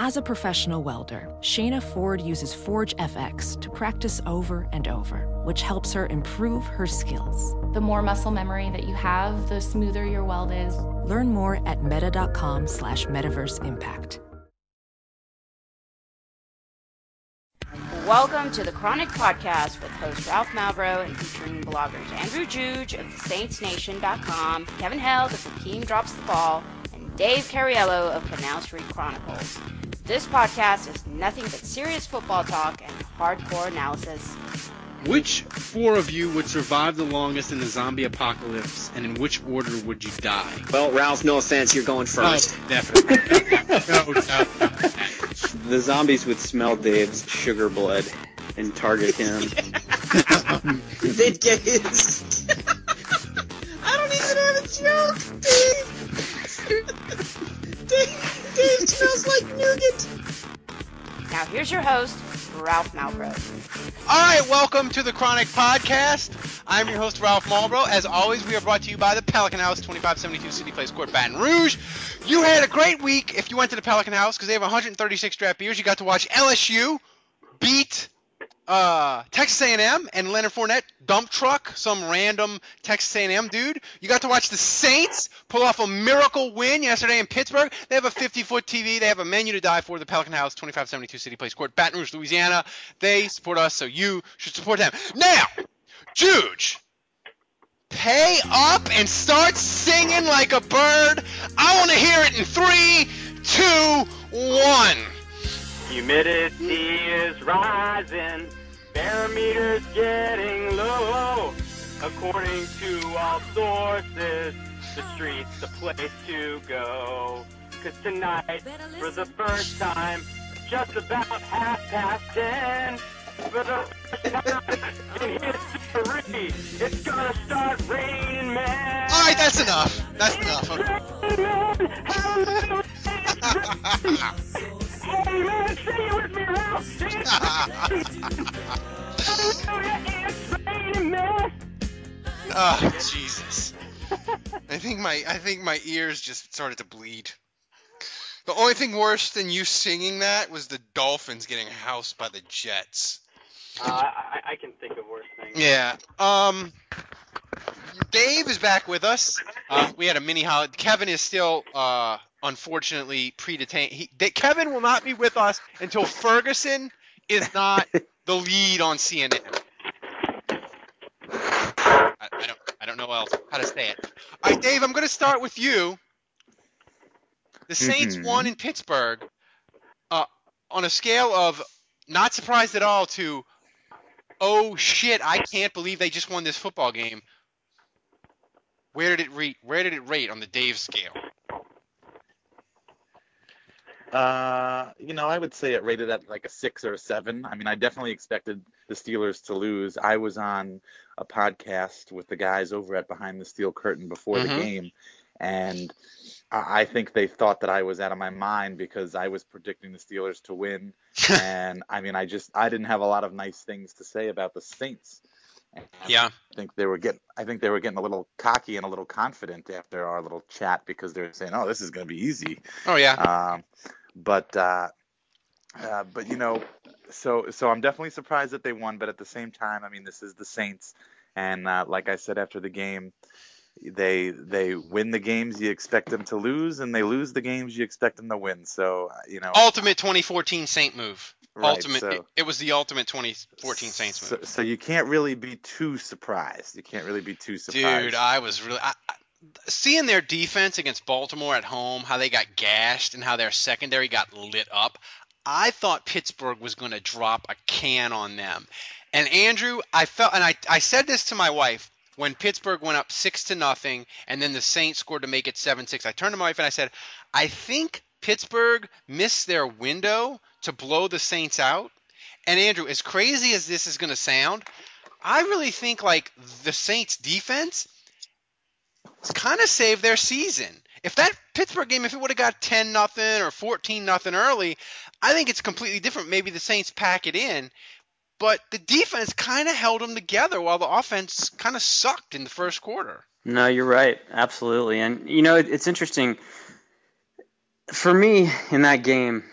As a professional welder, Shayna Ford uses Forge FX to practice over and over, which helps her improve her skills. The more muscle memory that you have, the smoother your weld is. Learn more at meta.com slash metaverse impact. Welcome to the Chronic Podcast with host Ralph Malbrough and featuring bloggers Andrew Juge of SaintsNation.com, Kevin Held of The Team Drops the Ball, and Dave Cariello of Canal Street Chronicles. This podcast is nothing but serious football talk and hardcore analysis. Which four of you would survive the longest in the zombie apocalypse, and in which order would you die? Well, Ralph, no offense, you're going oh, first. Oh, definitely. no, no, no. The zombies would smell Dave's sugar blood and target him. They'd get his. I don't even have a joke, Dave. Dave, Dave smells like nougat. Now here's your host, Ralph Malbrough. All right, welcome to the Chronic Podcast. I'm your host, Ralph Malbrough. As always, we are brought to you by the Pelican House, 2572 City Place Court, Baton Rouge. You had a great week if you went to the Pelican House because they have 136 draft beers. You got to watch LSU beat uh, Texas A&M and Leonard Fournette dump truck some random Texas A&M dude. You got to watch the Saints pull off a miracle win yesterday in Pittsburgh. They have a 50-foot TV. They have a menu to die for. The Pelican House, 2572 City Place Court, Baton Rouge, Louisiana. They support us, so you should support them. Now, Juge, pay up and start singing like a bird. I want to hear it in three, two, one. Humidity is rising, barometer's getting low. According to all sources, the street's the place to go. Cause tonight, for the first time, just about half past ten, for the first time in history, it's gonna start raining, man. All right, that's enough. That's enough. Hey man, it with me, Ralph. It's raining, man. Oh, Jesus. I think my I think my ears just started to bleed. The only thing worse than you singing that was the Dolphins getting housed by the Jets. Uh, I, I can think of worse things. Yeah. Um. Dave is back with us. Uh, we had a mini holiday. Kevin is still, uh, unfortunately, pre-detained. He, they, Kevin will not be with us until Ferguson is not the lead on CNN. I, I don't. I don't know else how to say it. All right, Dave. I'm going to start with you. The Saints Mhm. won in Pittsburgh. Uh, on a scale of not surprised at all to, oh shit, I can't believe they just won this football game. Where did it rate? Where did it rate on the Dave scale? Uh, you know, I would say it rated at like a six or a seven. I mean, I definitely expected the Steelers to lose. I was on a podcast with the guys over at Behind the Steel Curtain before Mhm. the game, and I I think they thought that I was out of my mind because I was predicting the Steelers to win. and I mean, I just I didn't have a lot of nice things to say about the Saints. And Yeah. I think they were getting I think they were getting a little cocky and a little confident after our little chat because they were saying, "Oh, this is going to be easy." Oh yeah. Um, but uh, uh, but you know, so so I'm definitely surprised that they won. But at the same time, I mean, this is the Saints, and uh, like I said after the game, they they win the games you expect them to lose, and they lose the games you expect them to win. So uh, you know, Ultimate 2014 Saint move. Right, ultimate. so- it, it was the ultimate 2014 Saints so, so you can't really be too surprised. You can't really be too surprised. Dude, I was really I, I, seeing their defense against Baltimore at home, how they got gashed and how their secondary got lit up. I thought Pittsburgh was going to drop a can on them. And Andrew, I felt, and I, I said this to my wife when Pittsburgh went up six to nothing, and then the Saints scored to make it seven six. I turned to my wife and I said, I think Pittsburgh missed their window to blow the Saints out. And Andrew, as crazy as this is going to sound, I really think like the Saints defense kind of saved their season. If that Pittsburgh game, if it would have got 10 nothing or 14 nothing early, I think it's completely different. Maybe the Saints pack it in, but the defense kind of held them together while the offense kind of sucked in the first quarter. No, you're right. Absolutely. And, you know, it, it's interesting. For me in that game,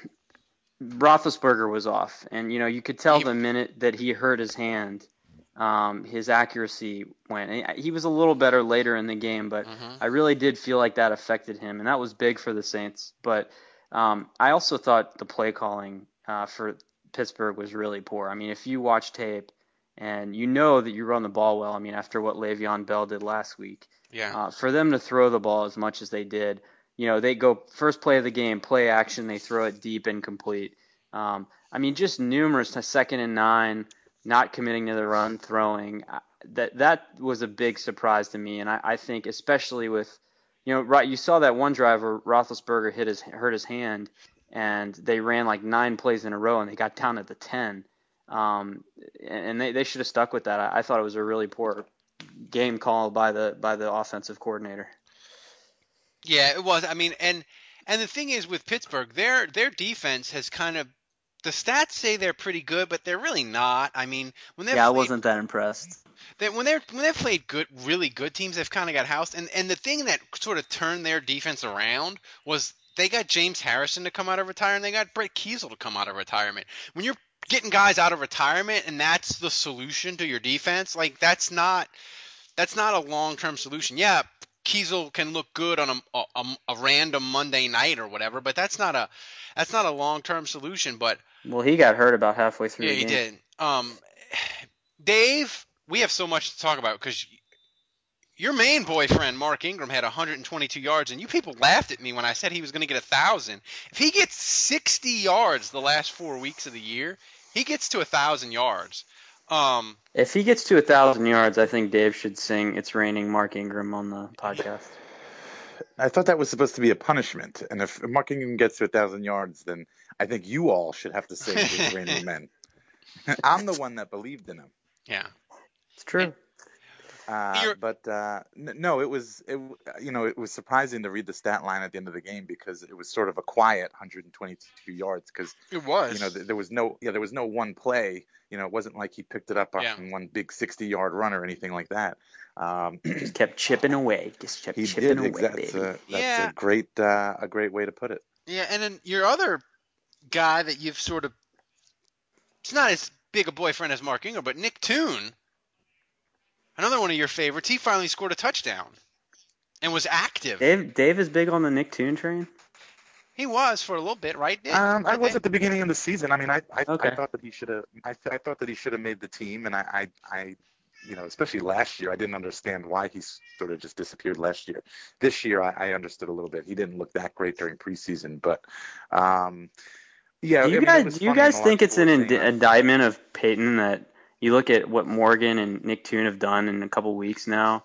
Roethlisberger was off, and you know you could tell He- the minute that he hurt his hand, um, his accuracy went. And He was a little better later in the game, but Mhm. I really did feel like that affected him, and that was big for the Saints. But um, I also thought the play calling uh, for Pittsburgh was really poor. I mean, if you watch tape and you know that you run the ball well, I mean, after what Le'Veon Bell did last week, Yeah. uh, for them to throw the ball as much as they did, you know, they go first play of the game, play action, they throw it deep incomplete. Um, I mean, just numerous second and nine, not committing to the run, throwing. Uh, That that was a big surprise to me, and I, I think especially with, you know, right, you saw that one driver Roethlisberger hit his hurt his hand, and they ran like nine plays in a row, and they got down at the ten. Um, and they, they should have stuck with that. I, I thought it was a really poor game call by the by the offensive coordinator. Yeah, it was. I mean, and and the thing is with Pittsburgh, their their defense has kind of the stats say they're pretty good, but they're really not. I mean, when they've Yeah, I wasn't that impressed. they, when they're when they've played good, really good teams, they've kind of got housed. And and the thing that sort of turned their defense around was they got James Harrison to come out of retirement. They got Brett Keisel to come out of retirement. When you're getting guys out of retirement and that's the solution to your defense, like that's not that's not a long term solution. Yeah, Keisel can look good on a, a, a random Monday night or whatever, but that's not a that's not a long term solution. But Well, he got hurt about halfway through yeah, he did. Um, Dave, we have so much to talk about because your main boyfriend Mark Ingram had 122 yards, and you people laughed at me when I said he was going to get a thousand. If he gets 60 yards the last four weeks of the year, he gets to a thousand yards. Um, If he gets to a thousand yards, I think Dave should sing "It's Raining" Mark Ingram on the podcast. I thought that was supposed to be a punishment, and if Mark Ingram gets to a thousand yards, then I think you all should have to sing it's raining men. I'm the one that believed in him. yeah. It's true. Uh, but uh, n- no, it was it you know it was surprising to read the stat line at the end of the game because it was sort of a quiet 122 yards because It was. you know th- there was no yeah there was no one play you know it wasn't like he picked it up on Yeah. one big 60 yard run or anything like that. Um, Just kept chipping away. Just kept he chipping did away, exactly. baby. That's, a, that's Yeah. a great uh, a great way to put it. Yeah, and then your other guy that you've sort of it's not as big a boyfriend as Mark Ingram, but Nick Toon, another one of your favorites, he finally scored a touchdown and was active. Dave, Dave is big on the Nick Toon train. He was for a little bit, right? Nick? Um, I was at the beginning of the season. I mean, I I, Okay. I thought that he should have. I, th- I thought that he should have made the team, and I, I I you know especially last year I didn't understand why he sort of just disappeared last year. This year I, I understood a little bit. He didn't look that great during preseason, but um, yeah. do I you mean, guys, was do you guys think it's an were ind- indictment of Payton that you look at what Morgan and Nick Toon have done in a couple weeks now?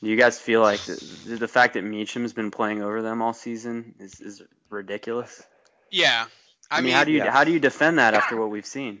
Do you guys feel like the, the fact that Meachem's been playing over them all season is, is ridiculous? yeah. I, I, mean, how do you yeah. how do you defend that after what we've seen?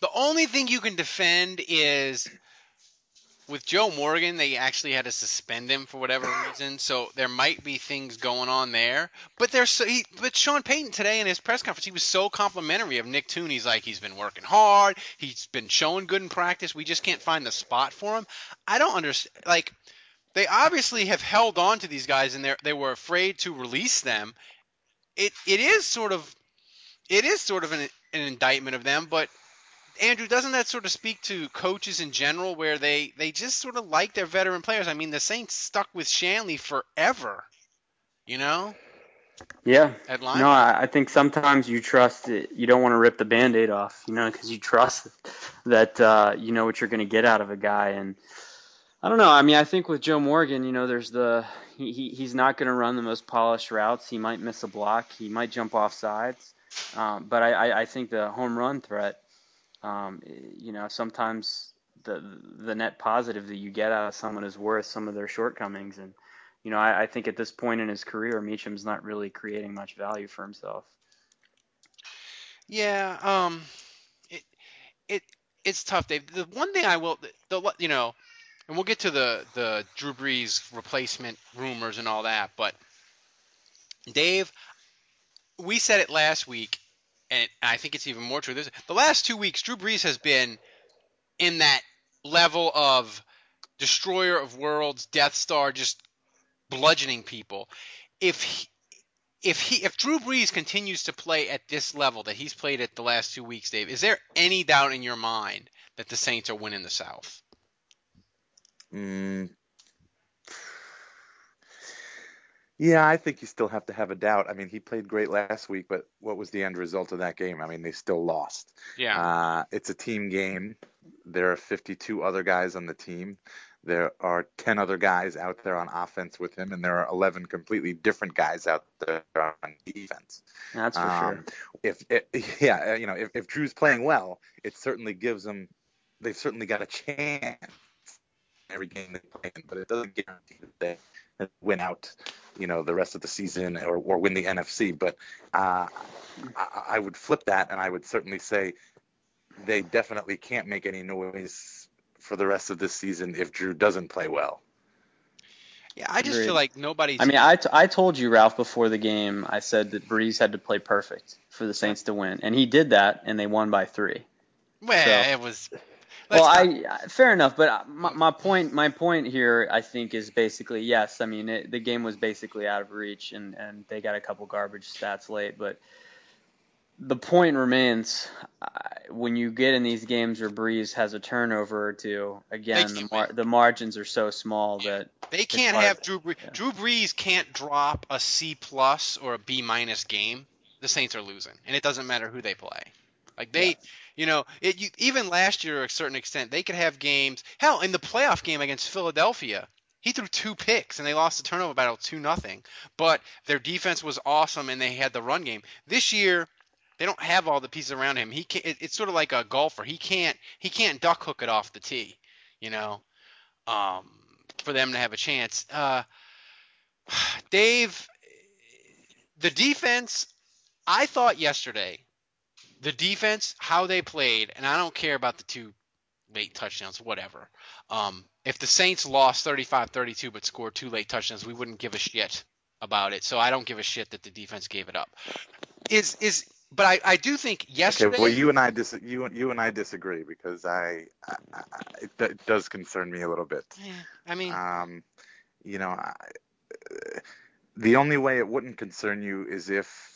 The only thing you can defend is with Joe Morgan, they actually had to suspend him for whatever reason. So there might be things going on there. But there's so he, but Sean Payton today in his press conference, he was so complimentary of Nick Toon. He's like he's been working hard. He's been showing good in practice. We just can't find the spot for him. I don't understand. Like they obviously have held on to these guys and they they were afraid to release them. It it is sort of it is sort of an, an indictment of them, but Andrew, doesn't that sort of speak to coaches in general, where they they just sort of like their veteran players? I mean, the Saints stuck with Shanle forever, you know. Yeah. No, I, think sometimes you trust it, you don't want to rip the band-aid off, you know, because you trust that uh, you know what you're going to get out of a guy. And I don't know. I mean, I think with Joe Morgan, you know, there's the he, he he's not going to run the most polished routes. He might miss a block. He might jump off sides. Um, but I, I, I think the home run threat, um, you know, sometimes the the net positive that you get out of someone is worth some of their shortcomings. And you know, I, I think at this point in his career, Meachem's not really creating much value for himself. Yeah, um, it it it's tough, Dave. The one thing I will, the, the you know, and we'll get to the the Drew Brees replacement rumors and all that, but Dave, we said it last week, and I think it's even more true. The last two weeks, Drew Brees has been in that level of destroyer of worlds, Death Star, just bludgeoning people. If he, if he if Drew Brees continues to play at this level that he's played at the last two weeks, Dave, is there any doubt in your mind that the Saints are winning the South? Mm. Yeah, I think you still have to have a doubt. I mean, he played great last week, but what was the end result of that game? I mean, they still lost. Yeah. Uh, it's a team game. There are 52 other guys on the team. There are 10 other guys out there on offense with him, and there are 11 completely different guys out there on defense. That's for Um, sure. If, if yeah, you know, if, if Drew's playing well, it certainly gives them. They've certainly got a chance every game they play in, but it doesn't guarantee that they win out, you know, the rest of the season or, or win the NFC. But uh, I, I would flip that, and I would certainly say they definitely can't make any noise for the rest of this season if Drew doesn't play well. Yeah, I just Agreed. feel like nobody's. I mean, I, t- I told you, Ralph, before the game, I said that Brees had to play perfect for the Saints to win, and he did that, and they won by three. well, so- it was. Well, I fair enough, but uh, my, my point my point here I think is basically yes. I mean it, the game was basically out of reach, and and they got a couple garbage stats late, but the point remains uh, when you get in these games where Brees has a turnover or two. Again, the mar- the margins are so small that They can't have Drew Brees. Drew Brees can't drop a C plus or a B minus game. The Saints are losing, and it doesn't matter who they play. Like they, you know, it you, even last year to a certain extent, they could have games. Hell, in the playoff game against Philadelphia, he threw two picks and they lost the turnover battle two nothing. But their defense was awesome and they had the run game. This year, they don't have all the pieces around him. He can it, it's sort of like a golfer. He can't he can't duck hook it off the tee, you know, um, for them to have a chance. Uh, Dave, the defense. I thought yesterday, the defense, how they played, and I don't care about the two late touchdowns, whatever. Um, if the Saints lost 35-32 but scored two late touchdowns, we wouldn't give a shit about it. So I don't give a shit that the defense gave it up. Is is but I, I do think yesterday. Okay, well, you and I dis- you you and I disagree because I, I, I it, it does concern me a little bit. Yeah, I mean, Um, you know, I, the only way it wouldn't concern you is if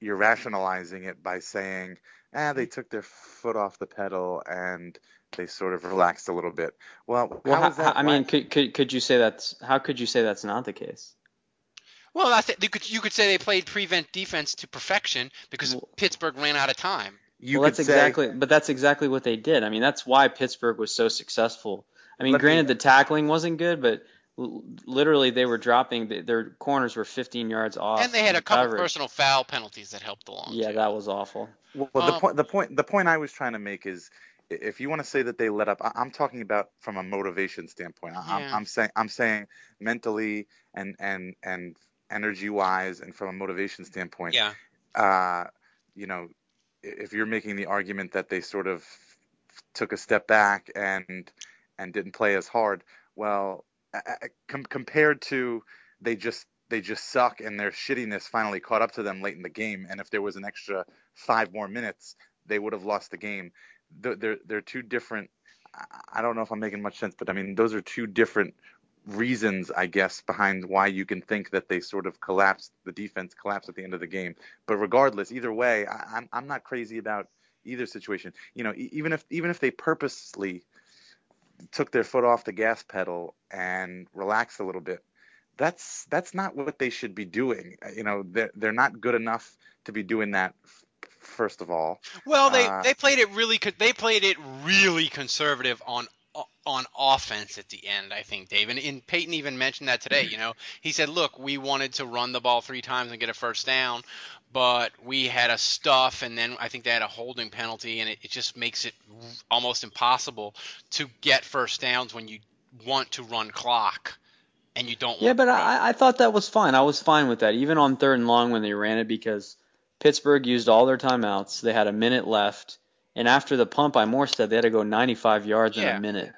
you're rationalizing it by saying, ah, they took their foot off the pedal and they sort of relaxed a little bit. Well, well, how how, is that? I mean, could, could could you say that's how could you say that's not the case? well, I think you could you could say they played prevent defense to perfection because Pittsburgh ran out of time. you well, could that's say, exactly, but that's exactly what they did. I mean, that's why Pittsburgh was so successful. I mean, Let me- granted the tackling wasn't good, but l- literally they were dropping their corners were 15 yards off. and they had a couple coverage. personal foul penalties that helped along. Yeah, too. that was awful. Well, the Um, point, the point, the point I was trying to make is, if you want to say that they let up, I- I'm talking about from a motivation standpoint. I- I'm, Yeah. I'm saying, I'm saying mentally and and and energy wise, and from a motivation standpoint. Yeah. Uh, you know, if you're making the argument that they sort of took a step back and and didn't play as hard, well, I- I- com- compared to they just they just suck and their shittiness finally caught up to them late in the game. And if there was an extra five more minutes, they would have lost the game. They're they're, two different. I- don't know if I'm making much sense, but I mean those are two different reasons, I guess, behind why you can think that they sort of collapsed, the defense collapsed at the end of the game. But regardless, either way, I, I'm I'm not crazy about either situation. You know, even if even if they purposely took their foot off the gas pedal and relaxed a little bit, that's that's not what they should be doing. Uh, You know, they're they're not good enough to be doing that. First of all, Well, they Uh, they played it really they played it really conservative on on offense at the end, I think, Dave. And, and Payton even mentioned that today. You know, he said, look, we wanted to run the ball three times and get a first down, but we had a stuff, and then I think they had a holding penalty, and it, it just makes it almost impossible to get first downs when you want to run clock and you don't. Yeah, but I, I thought that was fine. I was fine with that, even on third and long when they ran it, because Pittsburgh used all their timeouts. They had a minute left, and after the pump by Morstead, they had to go 95 yards Yeah. in a minute.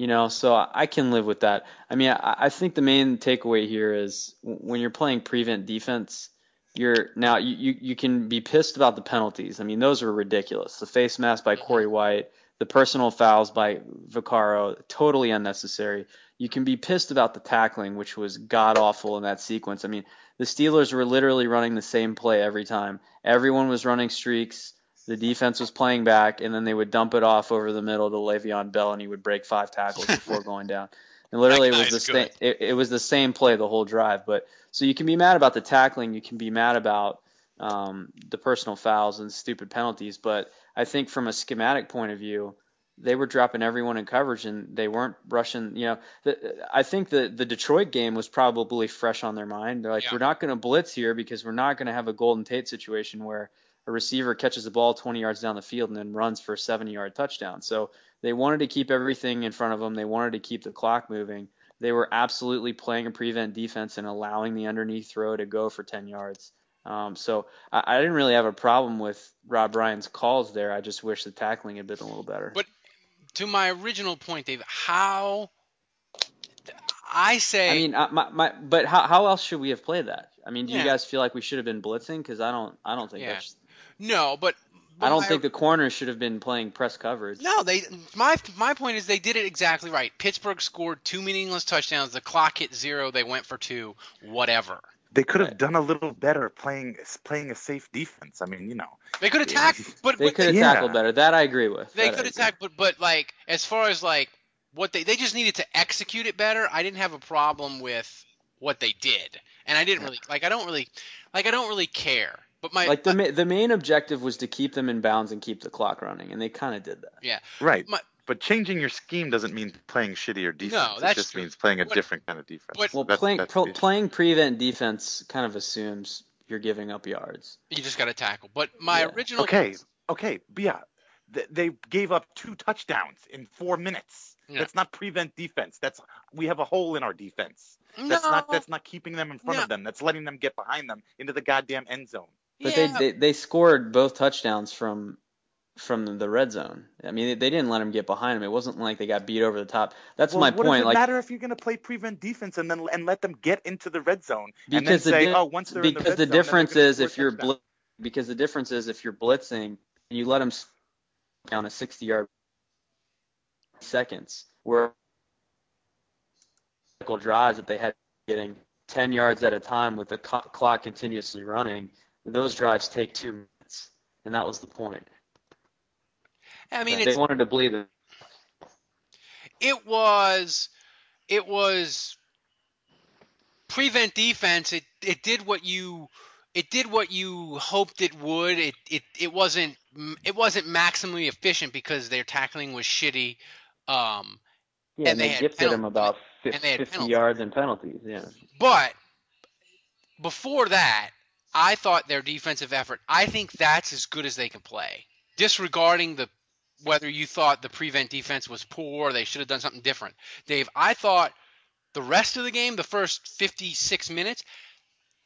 You know, so I can live with that. I mean, I, I think the main takeaway here is when you're playing prevent defense, you're now you, you you can be pissed about the penalties. I mean, those were ridiculous. The face mask by Corey White, the personal fouls by Vaccaro, totally unnecessary. You can be pissed about the tackling, which was god awful in that sequence. I mean, the Steelers were literally running the same play every time. Everyone was running streaks. The defense was playing back, and then they would dump it off over the middle to Le'Veon Bell, and he would break five tackles before going down. And literally, it was the same. It, it was the same play the whole drive. But so you can be mad about the tackling, you can be mad about um, the personal fouls and stupid penalties. But I think from a schematic point of view, they were dropping everyone in coverage and they weren't rushing. You know, the, I think the the Detroit game was probably fresh on their mind. They're like, Yeah. we're not going to blitz here because we're not going to have a Golden Tate situation where a receiver catches the ball 20 yards down the field and then runs for a 70 yard touchdown. So they wanted to keep everything in front of them. They wanted to keep the clock moving. They were absolutely playing a prevent defense and allowing the underneath throw to go for 10 yards. Um, so I, I didn't really have a problem with Rob Ryan's calls there. I just wish the tackling had been a little better. But to my original point, Dave, how I say I mean, I, my, my, but how, how else should we have played that? I mean, do you guys feel like we should have been blitzing? Because I don't, I don't think Yeah. that's. No, but, but I don't my- think the corners should have been playing press coverage. No, they. My my point is they did it exactly right. Pittsburgh scored two meaningless touchdowns. The clock hit zero. They went for two. Whatever. They could have done a little better playing playing a safe defense. I mean, you know. They could attack, but They could have Yeah. tackled better. That I agree with. They That could attack, but but like as far as like what they they just needed to execute it better. I didn't have a problem with what they did, and I didn't really like. I don't really like. I don't really care. But my Like the ma- the main objective was to keep them in bounds and keep the clock running, and they kind of did that. yeah. Right. My- but changing your scheme doesn't mean playing shittier defense. No, that's it just true. means playing a But- different kind of defense. but- Well, That's- playing that's pro, playing prevent defense kind of assumes you're giving up yards. You just got to tackle. But my Yeah. original Okay, okay, but yeah, they gave up two touchdowns in four minutes. Yeah. That's not prevent defense. That's we have a hole in our defense. no, That's not that's not keeping them in front No. of them. That's letting them get behind them into the goddamn end zone. But yeah, they, they they scored both touchdowns from from the red zone. I mean, they, they didn't let them get behind them. It wasn't like they got beat over the top. That's well, my what point. does it Like matter if you're going to play prevent defense and then and let them get into the red zone and then because the say, oh, once they're in the red the zone, then they're difference gonna is if you're touchdowns. bli- because the difference is if you're blitzing and you let them down a 60 yard seconds where drives that they had getting 10 yards at a time with the co- clock continuously running those drives take two minutes and that was the point. I mean, they wanted to bleed it. It was it was prevent defense. It it did what you it did what you hoped it would. It it it wasn't it wasn't maximally efficient because their tackling was shitty um yeah, And and they they, gifted him about fif- and they had 50 yards and penalties yeah. But before that I thought their defensive effort I think that's as good as they can play disregarding the whether you thought the prevent defense was poor they should have done something different Dave I thought the rest of the game the first 56 minutes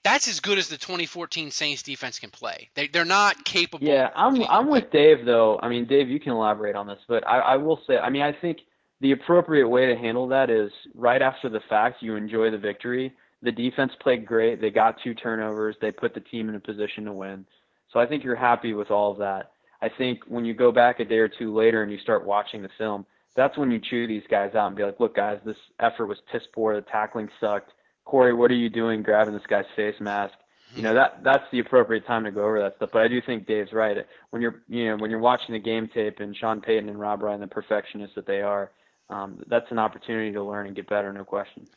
that's as good as the 2014 Saints defense can play they, they're not capable Yeah, I'm I'm with Dave though. I mean, Dave, you can elaborate on this, but I, I will say, I mean, I think the appropriate way to handle that is right after the fact, you enjoy the victory. The defense played great. They got two turnovers. They put the team in a position to win. So I think you're happy with all of that. I think when you go back a day or two later and you start watching the film, that's when you chew these guys out and be like, look, guys, this effort was piss poor. The tackling sucked. Corey, what are you doing grabbing this guy's face mask? You know that that's the appropriate time to go over that stuff. But I do think Dave's right. When you're you know when you're watching the game tape and Sean Payton and Rob Ryan, the perfectionists that they are, um, that's an opportunity to learn and get better, no question.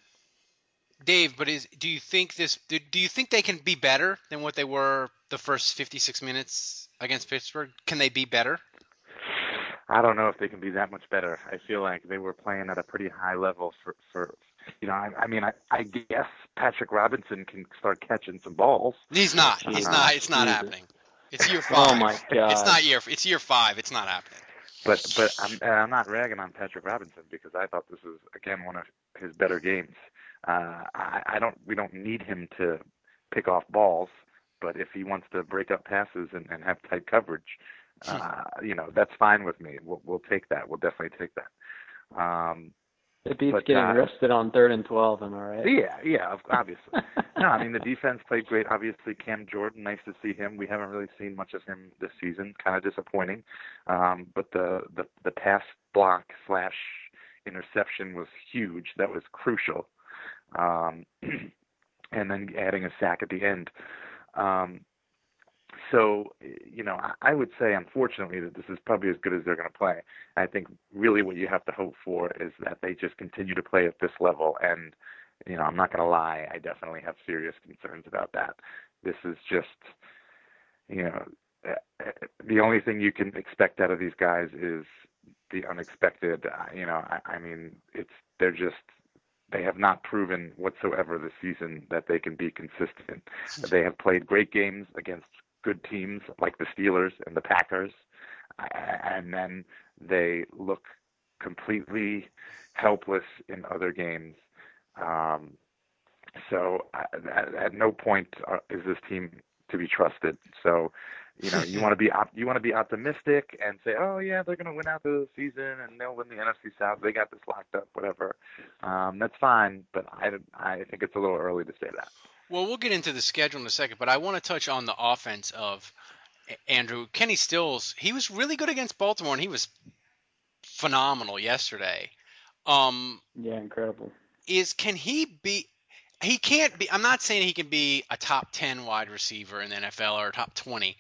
Dave, but is do you think this? Do, do you think they can be better than what they were the first 56 minutes against Pittsburgh? Can they be better? I don't know if they can be that much better. I feel like they were playing at a pretty high level for for you know. I, I mean, I, I guess Patrick Robinson can start catching some balls. He's not. He's Uh, not. It's not happening. It's year five. Oh my god. It's not year. It's year five. It's not happening. But but I'm I'm not ragging on Patrick Robinson because I thought this was again one of his better games. Uh, I, I don't we don't need him to pick off balls, but if he wants to break up passes and, and have tight coverage, uh, you know that's fine with me. We'll we'll take that. We'll definitely take that. Um, It beats but, getting uh, rested on third and twelve. Am I right? yeah, yeah, of- obviously. no, I mean the defense played great. Obviously, Cam Jordan, nice to see him. We haven't really seen much of him this season. Kind of disappointing. Um, but the the the pass block slash interception was huge. That was crucial. Um, and then adding a sack at the end. Um, so, you know, I, would say, unfortunately, that this is probably as good as they're going to play. I think really what you have to hope for is that they just continue to play at this level. And, you know, I'm not going to lie, I definitely have serious concerns about that. This is just, you know, uh, uh, the only thing you can expect out of these guys is the unexpected. Uh, You know, I, I mean, it's they're just they have not proven whatsoever this season that they can be consistent. They have played great games against good teams like the Steelers and the Packers, and then they look completely helpless in other games. Um, so uh, at, at no point are, is this team to be trusted. So, you know, you want to be op- you want to be optimistic and say, oh yeah, they're going to win out the season and they'll win the NFC South. They got this locked up, whatever. Um, that's fine, but I I think it's a little early to say that. Well, we'll get into the schedule in a second, but I want to touch on the offense of Andrew Kenny Stills. He was really good against Baltimore, and he was phenomenal yesterday. Um, Yeah, incredible. is can he be? He can't be. I'm not saying he can be a top 10 wide receiver in the NFL or a top 20,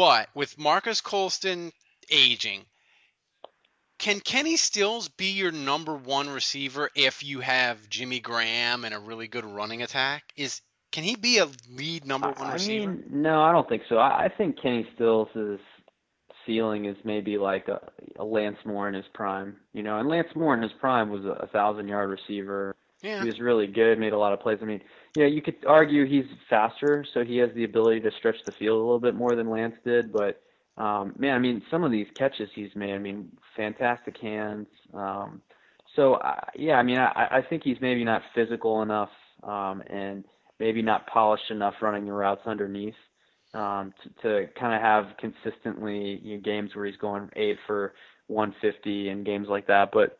but with Marques Colston aging, can Kenny Stills be your number one receiver if you have Jimmy Graham and a really good running attack? Is can he be a lead number one I receiver? mean, no, I don't think so. I, I think Kenny Stills' ceiling is maybe like a, a Lance Moore in his prime, you know. And Lance Moore in his prime was a, a thousand yard receiver. Yeah. He was really good, made a lot of plays. I mean, know, you could argue he's faster, so he has the ability to stretch the field a little bit more than Lance did. But um, man, I mean, some of these catches he's made, I mean, fantastic hands. Um, so uh, yeah, I mean, I, I think he's maybe not physical enough um, and maybe not polished enough running the routes underneath um, to, to kind of have consistently you know, games where he's going eight for 150 and games like that. But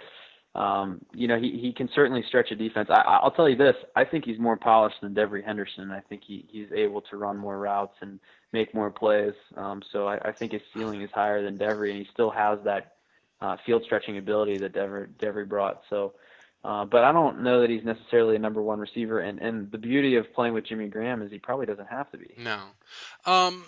um, you know, he, he can certainly stretch a defense. I, I'll tell you this: I think he's more polished than Devery Henderson. I think he, he's able to run more routes and make more plays. Um, so I, I think his ceiling is higher than Devery, and he still has that uh, field stretching ability that Devery, Devery brought. So. Uh, but I don't know that he's necessarily a number one receiver, and, and the beauty of playing with Jimmy Graham is he probably doesn't have to be. No. Um,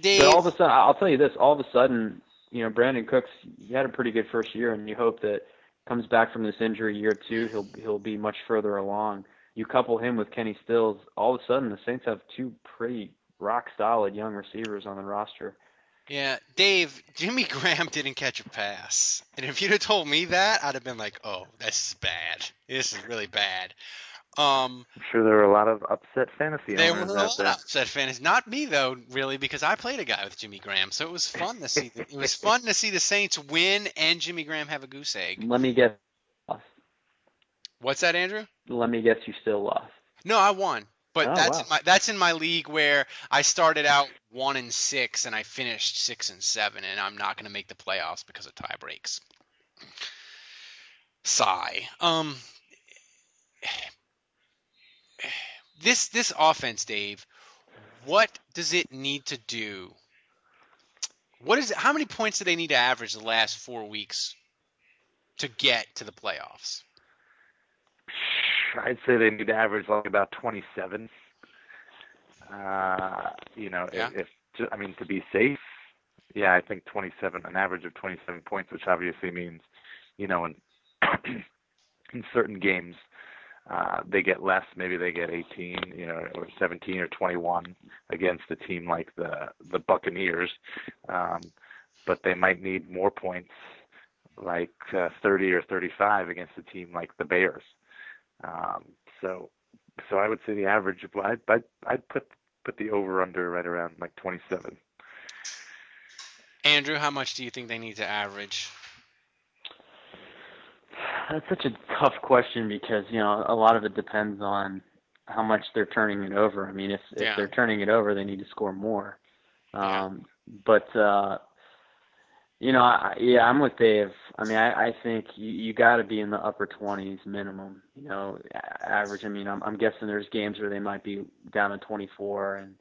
Dave, But all of a sudden, I'll tell you this: all of a sudden, you know, Brandin Cooks, he had a pretty good first year, and you hope that comes back from this injury year two, he'll he'll be much further along. You couple him with Kenny Stills, all of a sudden the Saints have two pretty rock solid young receivers on the roster. Yeah, Dave, Jimmy Graham didn't catch a pass. And if you'd have told me that, I'd have been like, oh, this is bad. This is really bad. Um, I'm sure there were a lot of upset fantasy there were a lot of upset fans. Not me, though, really, because I played a guy with Jimmy Graham. So it was fun to see. it was fun to see the Saints win and Jimmy Graham have a goose egg. Let me guess. What's that, Andrew? Let me guess. You still lost. No, I won. But Oh, that's wow. in my that's in my league where I started out one and six and I finished six and seven, and I'm not going to make the playoffs because of tie breaks. Sigh. Um, this this offense, Dave. What does it need to do? What is it? How many points do they need to average the last four weeks to get to the playoffs? I'd say they need to average like about 27. Uh, you know, Yeah. if, if I mean to be safe, yeah, I think 27, an average of 27 points, which obviously means, you know, in in certain games, uh, they get less. Maybe they get 18, you know, or 17 or 21 against a team like the the Buccaneers. Um, but they might need more points, like uh, 30 or 35 against a team like the Bears. Um, so, so I would say the average. I'd I'd, I'd put put the over under right around like 27. Andrew, how much do you think they need to average? That's such a tough question because you know a lot of it depends on how much they're turning it over. I mean, if if Yeah. they're turning it over, they need to score more. Yeah. Um, but uh, you know, I, yeah, I'm with Dave. I mean, I, I think you, you got to be in the upper 20s minimum. You know, average. I mean, I'm, I'm guessing there's games where they might be down to 24, and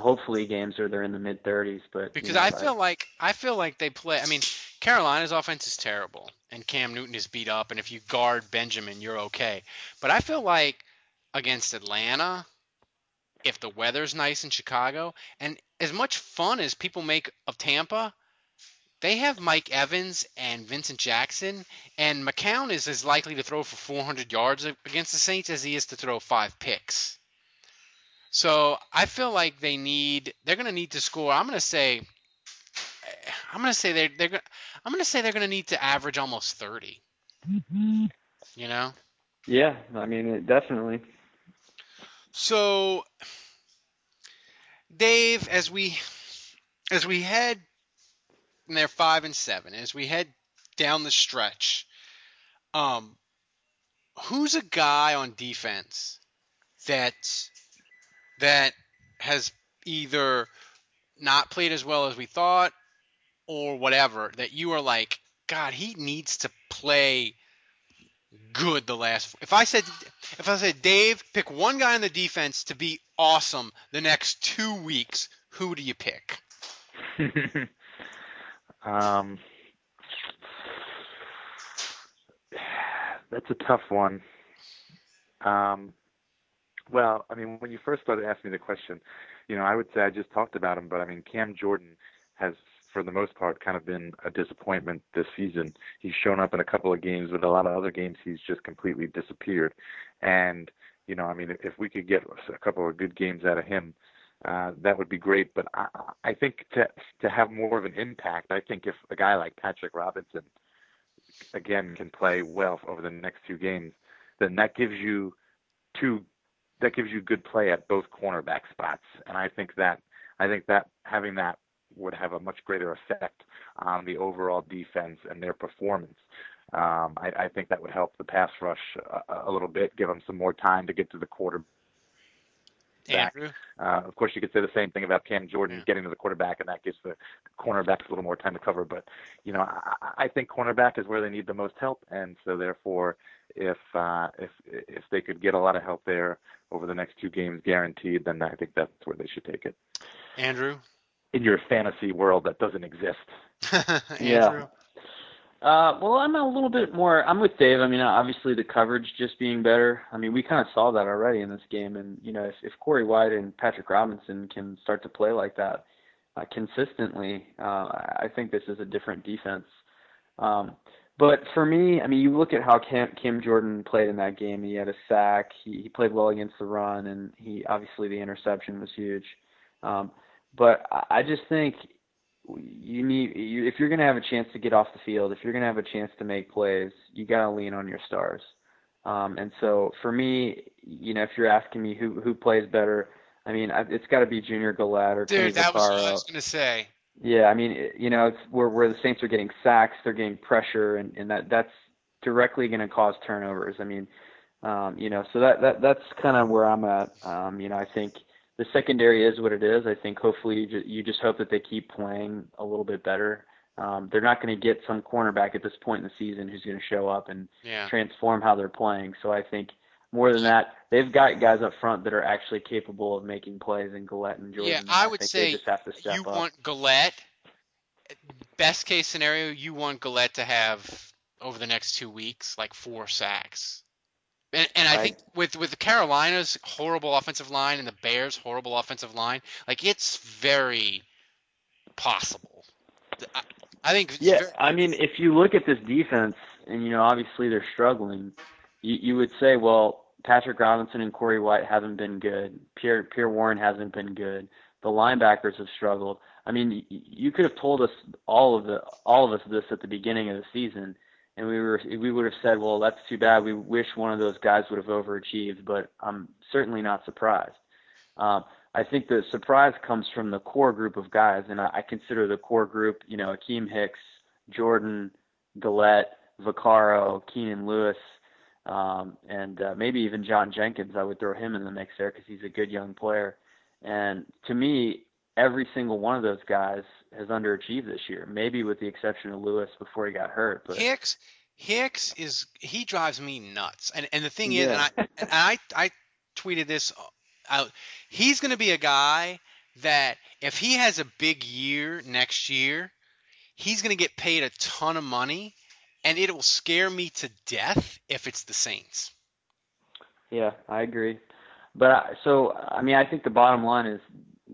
hopefully games where they're in the mid 30s. But you Because know, I feel like I feel like they play. I mean, Carolina's offense is terrible, and Cam Newton is beat up, and if you guard Benjamin, you're okay. But I feel like against Atlanta, if the weather's nice in Chicago, and as much fun as people make of Tampa, they have Mike Evans and Vincent Jackson, and McCown is as likely to throw for 400 yards against the Saints as he is to throw five picks. So I feel like they need they're going to need to score. I'm going to say I'm going to say they're they're going I'm going to say they're going to need to average almost 30. You know? yeah, I mean, it, definitely. So Dave, as we as we head and they're 5 and 7, as we head down the stretch, um who's a guy on defense that that has either not played as well as we thought or whatever that you are like god he needs to play good the last if i said if i said dave pick one guy on the defense to be awesome the next two weeks who do you pick um, that's a tough one. Um, well, I mean, when you first started asking me the question, you know, I would say I just talked about him, but I mean, Cam Jordan has, for the most part, kind of been a disappointment this season. He's shown up in a couple of games, but a lot of other games he's just completely disappeared. And you know, I mean, if we could get a couple of good games out of him, uh, that would be great. But I, I think to to have more of an impact, I think if a guy like Patrick Robinson again can play well over the next two games, then that gives you two that gives you good play at both cornerback spots. And I think that I think that having that would have a much greater effect on the overall defense and their performance. Um, I, I think that would help the pass rush a, a little bit, give them some more time to get to the quarterback. andrew Uh, of course, you could say the same thing about Cam Jordan getting to the quarterback, and that gives the cornerbacks a little more time to cover. But you know, I, I think cornerback is where they need the most help, and so therefore, if uh, if if they could get a lot of help there over the next two games, guaranteed, then I think that's where they should take it. andrew In your fantasy world, that doesn't exist. yeah. Uh, well, I'm a little bit more. I'm with Dave. I mean, obviously the coverage just being better. I mean, we kind of saw that already in this game, and you know, if, if Corey White and Patrick Robinson can start to play like that uh, consistently, uh, I think this is a different defense. Um, but for me, I mean, you look at how Cam, Kim Jordan played in that game. He had a sack. He, he played well against the run, and he obviously the interception was huge. Um, but I, just think you need you, if you're going to have a chance to get off the field, if you're going to have a chance to make plays, you got to lean on your stars. Um, and so for me, you know, if you're asking me who who plays better, I mean, I, it's got to be Junior Galette or Kenny dude that was what i was going to say Yeah, I mean, it- you know, it's where where the Saints are getting sacks, they're getting pressure, and and that that's directly going to cause turnovers. I mean, um, you know, so that that that's kind of where I'm at. Um, you know, I think the secondary is what it is. I think hopefully you just, you just hope that they keep playing a little bit better. Um, they're not going to get some cornerback at this point in the season who's going to show up and yeah transform how they're playing. So I think more than that, they've got guys up front that are actually capable of making plays in Galette and Jordan. Yeah, and I would say just have to step you up. want Galette. Best case scenario, you want Galette to have over the next two weeks like four sacks. And, and I think with with Carolina's horrible offensive line and the Bears' horrible offensive line, like it's very possible. I, I think. Yeah, very- I mean, if you look at this defense, and you know, obviously they're struggling, you, you would say, well, Patrick Robinson and Corey White haven't been good. Pierre Pierre Warren hasn't been good. The linebackers have struggled. I mean, you could have told us all of the all of us this at the beginning of the season, and we were we would have said, well, that's too bad. We wish one of those guys would have overachieved, but I'm certainly not surprised. Um, I think the surprise comes from the core group of guys, and I, I consider the core group, you know, Akiem Hicks, Jordan, Galette, Vaccaro, Keenan Lewis, um, and uh, maybe even John Jenkins. I would throw him in the mix there because he's a good young player. And to me, every single one of those guys has underachieved this year, maybe with the exception of Lewis before he got hurt. But Hicks Hicks is he drives me nuts. And and the thing is, and I and I I tweeted this out. He's going to be a guy that if he has a big year next year, he's going to get paid a ton of money, and it will scare me to death if it's the Saints. Yeah, I agree. But I, so I mean, I think the bottom line is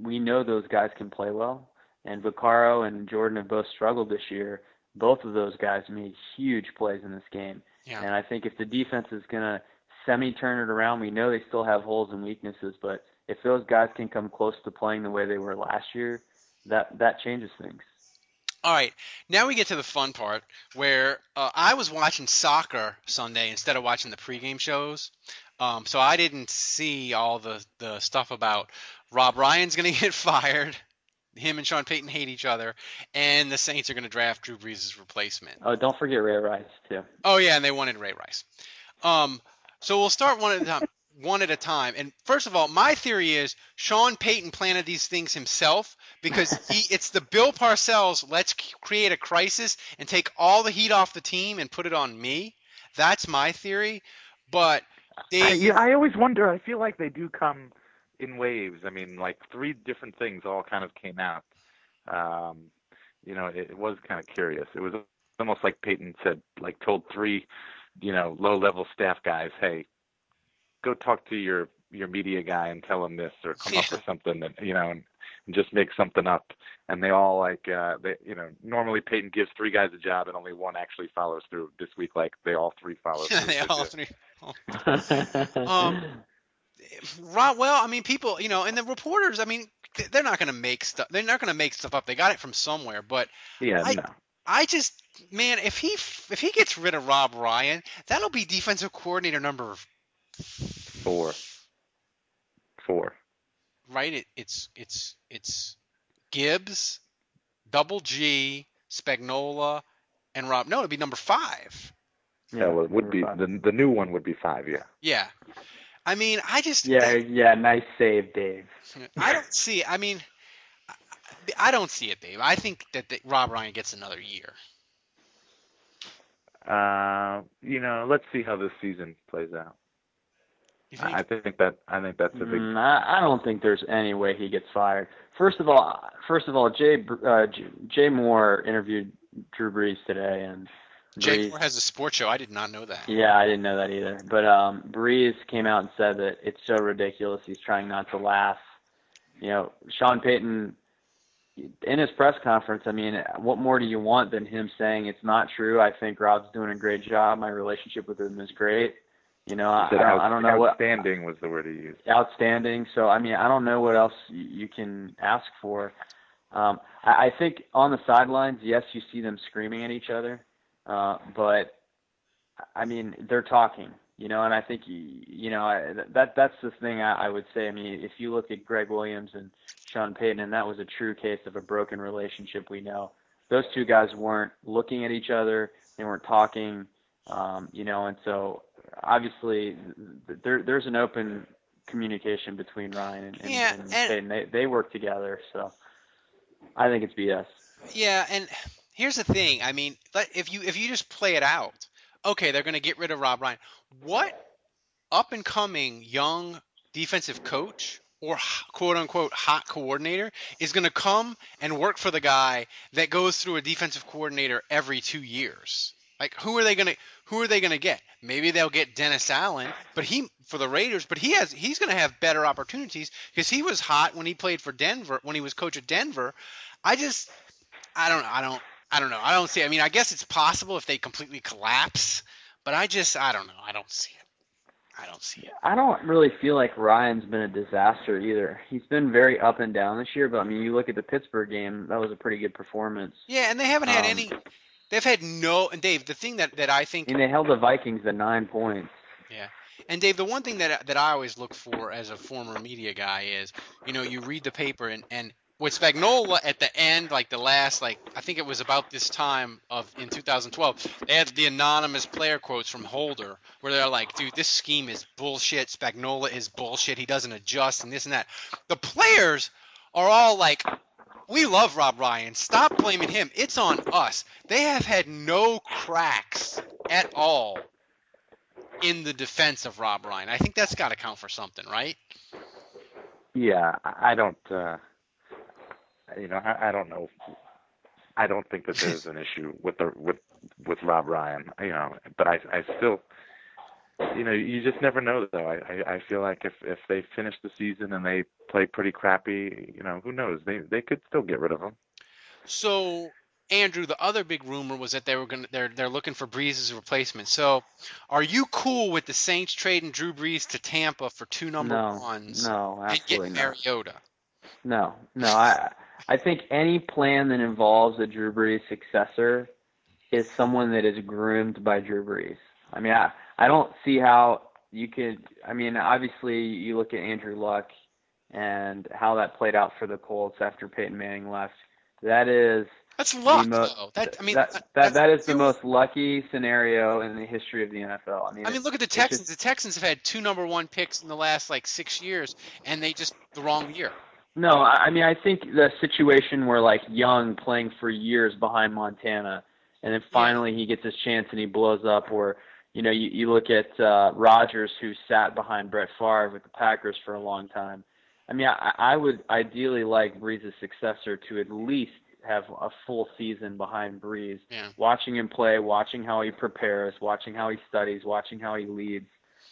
we know those guys can play well, and Vaccaro and Jordan have both struggled this year. Both of those guys made huge plays in this game, Yeah. and I think if the defense is gonna semi turn it around, we know they still have holes and weaknesses, but if those guys can come close to playing the way they were last year, that that changes things. All right, now we get to the fun part where uh, I was watching soccer Sunday instead of watching the pregame shows. Um, so I didn't see all the, the stuff about Rob Ryan's going to get fired, him and Sean Payton hate each other, and the Saints are going to draft Drew Brees' replacement. Oh, don't forget Ray Rice too. Oh yeah, and they wanted Ray Rice. Um, so we'll start one at a time. One at a time. And first of all, my theory is Sean Payton planted these things himself because he it's the Bill Parcells let's create a crisis and take all the heat off the team and put it on me. That's my theory. But they I, yeah, I always wonder. I feel like they do come in waves. I mean, like three different things all kind of came out. Um, you know, it, it was kind of curious. It was almost like Payton said, like told three, you know, low-level staff guys, "Hey, go talk to your your media guy and tell him this, or come up with something that you know, and, and just make something up." And they all like, uh, they, you know, normally Payton gives three guys a job and only one actually follows through. This week, like they all three followed through. they all it. three. um, Ron, well, I mean, people, you know, and the reporters, I mean, they're not going to make stuff. They're not going to make stuff up. They got it from somewhere. But Yeah, I, no. I just, man, if he if he gets rid of Rob Ryan, that'll be defensive coordinator number Four. Four. right. It, it's it's it's Gibbs, Double G, Spagnuolo, and Rob. No, it'd be number five. Yeah, well, it would be the the new one would be five. Yeah. Yeah. I mean, I just Yeah, yeah, nice save, Dave. I don't see. I mean, I- I don't see it, Dave. I think that, that Rob Ryan gets another year. Uh, you know, let's see how this season plays out. I I think that I think that's a big. Mm, I, I don't think there's any way he gets fired. First of all, first of all, Jay uh, Jay Moore interviewed Drew Brees today, and Jake Brees, Moore has a sports show. I did not know that. yeah, I didn't know that either. But um, Brees came out and said that it's so ridiculous. He's trying not to laugh. You know, Sean Payton in his press conference. I mean, what more do you want than him saying it's not true? I think Rob's doing a great job. My relationship with him is great. You know, I, don't, out- I don't know what outstanding was the word he used. outstanding. So I mean, I don't know what else you, you can ask for. Um, I, I think on the sidelines, yes, you see them screaming at each other, uh, but I mean, they're talking. You know, and I think you, you know I, that that's the thing I, I would say. I mean, if you look at Gregg Williams and Sean Payton, and that was a true case of a broken relationship. We know those two guys weren't looking at each other. They weren't talking. Um, you know, and so obviously there there's an open communication between Ryan and, and, Yeah, and and- Payton. They they work together, so I think it's BS. Yeah, and here's the thing. I mean, if you if you just play it out, okay, they're going to get rid of Rob Ryan. What up and coming young defensive coach or quote unquote hot coordinator is going to come and work for the guy that goes through a defensive coordinator every two years? Like who are they going to who are they going to get? Maybe they'll get Dennis Allen, but he for the Raiders, but he has he's going to have better opportunities because he was hot when he played for Denver when he was coach at Denver. I just I don't I don't I don't know. I don't see I mean I guess it's possible if they completely collapse, but I just I don't know. I don't see it. I don't see it. I don't really feel like Ryan's been a disaster either. He's been very up and down this year, but I mean, you look at the Pittsburgh game, that was a pretty good performance. Yeah, and they haven't had Um, any. They've had no. And Dave, the thing that that I think I mean, they held the Vikings to nine points. Yeah. And Dave, the one thing that that I always look for as a former media guy is, you know, you read the paper and and with Spagnuolo at the end, like the last, like I think it was about this time of in 2012, they had the anonymous player quotes from Holder where they're like, dude, this scheme is bullshit. Spagnuolo is bullshit. He doesn't adjust and this and that. The players are all like, we love Rob Ryan. Stop blaming him. It's on us. They have had no cracks at all in the defense of Rob Ryan. I think that's got to count for something, right? Yeah, I don't. Uh, you know, I, I don't know. I don't think that there's an issue with the with with Rob Ryan. You know, but I I still. You know, you just never know though. I, I I feel like if if they finish the season and they play pretty crappy, you know, who knows? They they could still get rid of him. So, Andrew, the other big rumor was that they were going to they're they're looking for Brees' replacement. So, are you cool with the Saints trading Drew Brees to Tampa for two number no, ones no, and absolutely getting not. Mariota? No, no. I I think any plan that involves a Drew Brees successor is someone that is groomed by Drew Brees. I mean, I I don't see how you could. I mean, obviously you look at Andrew Luck and how that played out for the Colts after Peyton Manning left. That is That's luck, mo- That I mean, that that- that, that is the most lucky scenario in the history of the NFL. I mean, I mean, look at the it's just- Texans. The Texans have had two number one picks in the last like six years, and they just the wrong year. No, I mean I think the situation where like Young playing for years behind Montana, and then finally he gets his chance and he blows up. Or you know you, you look at uh, Rodgers who sat behind Brett Favre with the Packers for a long time. I mean I, I would ideally like Brees' successor to at least have a full season behind Brees, Yeah. watching him play, watching how he prepares, watching how he studies, watching how he leads,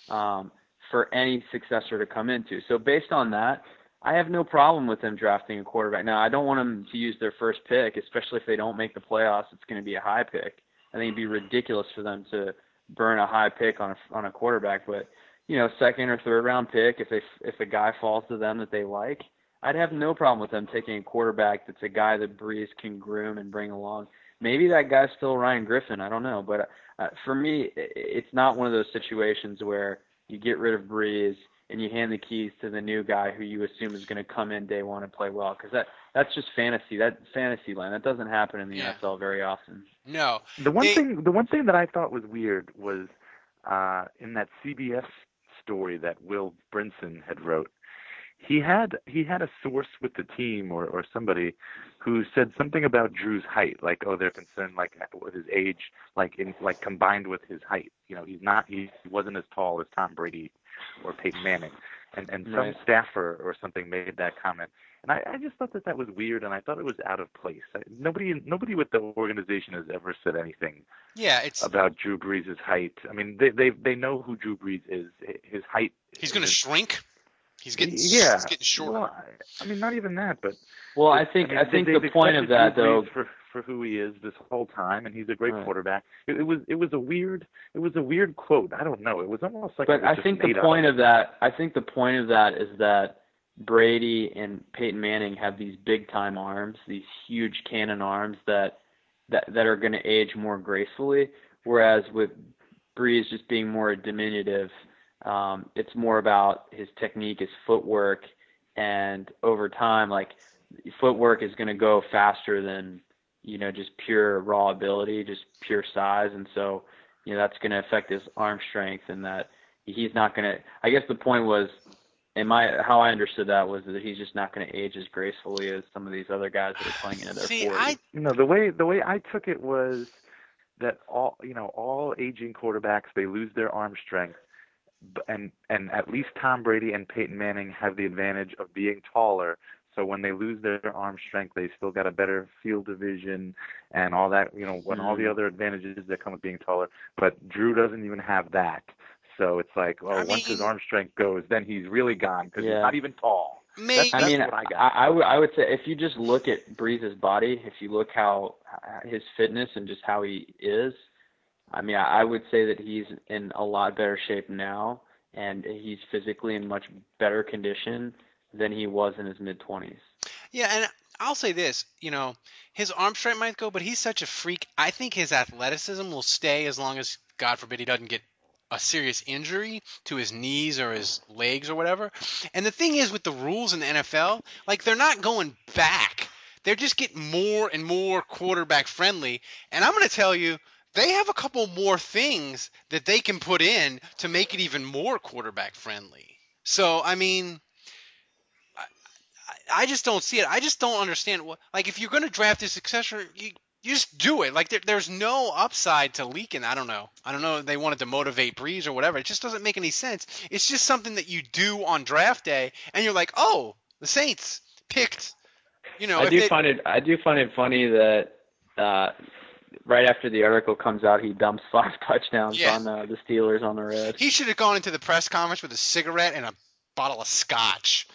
um, for any successor to come into. So based on that, I have no problem with them drafting a quarterback. Now, I don't want them to use their first pick, especially if they don't make the playoffs. It's going to be a high pick. I think it'd be ridiculous for them to burn a high pick on a on a quarterback. But you know, second or third round pick, if they if a guy falls to them that they like, I'd have no problem with them taking a quarterback that's a guy that Brees can groom and bring along. Maybe that guy's still Ryan Griffin. I don't know, but uh, for me, it's not one of those situations where you get rid of Brees and you hand the keys to the new guy who you assume is going to come in day one and play well because that that's just fantasy. That fantasy land that doesn't happen in the Yeah. NFL very often. No. The one They- thing, the one thing that I thought was weird was uh, in that CBS story that Will Brinson had wrote. He had he had a source with the team or or somebody who said something about Drew's height, like oh they're concerned like with his age, like in like combined with his height. You know he's not he wasn't as tall as Tom Brady or Peyton Manning, and and some Right. staffer or something made that comment. And I, I just thought that that was weird, and I thought it was out of place. I, nobody, nobody with the organization has ever said anything Yeah, it's about Drew Brees' height. I mean, they they they know who Drew Brees is. His height. he's going to shrink. He's getting yeah. he's getting shorter. Well, I, I mean, not even that, but Well, I think mean, I think they've the point of that though. Brees for for who he is this whole time, and he's a great Right. quarterback. It, it was it was a weird it was a weird quote. I don't know. It was almost like. But I think the made up. point of that, I think the point of that is that Brady and Peyton Manning have these big time arms, these huge cannon arms that that that are going to age more gracefully. Whereas with Brees just being more diminutive, um, it's more about his technique, his footwork, and over time, like footwork is going to go faster than you know just pure raw ability, just pure size, and so you know that's going to affect his arm strength, and that he's not going to. I guess the point was, in my how I understood that was that he's just not going to age as gracefully as some of these other guys that are playing into their See, 40s. I you know the way the way I took it was that all you know all aging quarterbacks they lose their arm strength, b- and and at least Tom Brady and Peyton Manning have the advantage of being taller. So when they lose their arm strength, they still got a better field of vision and all that. You know, when all the Mhm. other advantages that come with being taller. But Drew doesn't even have that. So it's like, oh, I once his arm strength goes, then he's really gone because Yeah. he's not even tall. maybe I That's mean, what I I, got. I, would I would say if you just look at Brees's body, if you look how his fitness and just how he is, I mean, I, would say that he's in a lot better shape now. and he's physically in much better condition than he was in his mid 20s. Yeah, and I'll say this, you know, his arm strength might go, but he's such a freak. I think his athleticism will stay as long as, God forbid, he doesn't get a serious injury to his knees or his legs or whatever. And the thing is with the rules in the NFL, like they're not going back. They're just getting more and more quarterback friendly. And I'm going to tell you, they have a couple more things that they can put in to make it even more quarterback friendly. So, I mean, I just don't see it. I just don't understand what like if you're going to draft a successor, you you just do it. Like there, there's no upside to leaking. I don't know. I don't know if they wanted to motivate Brees or whatever. It just doesn't make any sense. It's just something that you do on draft day, and you're like, oh, the Saints picked. You know, I do they, find it. I do find it funny that uh, right after the article comes out, he dumps five touchdowns Yeah. on uh, the Steelers on the road. he should have gone into the press conference with a cigarette and a bottle of scotch.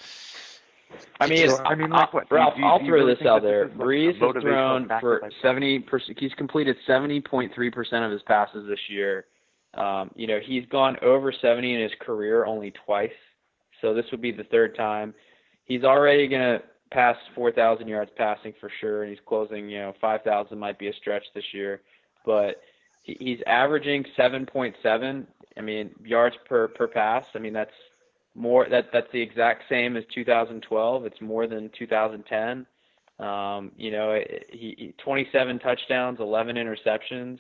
I mean, So, I mean, like what? Do you- Ralph, do you- I'll throw really this out there. this is, Brees has thrown for seventy percent. He's completed seventy point three percent of his passes this year. Um, you know, he's gone over seventy in his career only twice, so this would be the third time. He's already gonna four thousand yards passing for sure, and he's closing. You know, five thousand might be a stretch this year, but he's averaging seven point seven. I mean, yards per per pass. I mean, that's more that that's the exact same as 2012. It's more than 2010. Um, you know, he, he 27 touchdowns, 11 interceptions.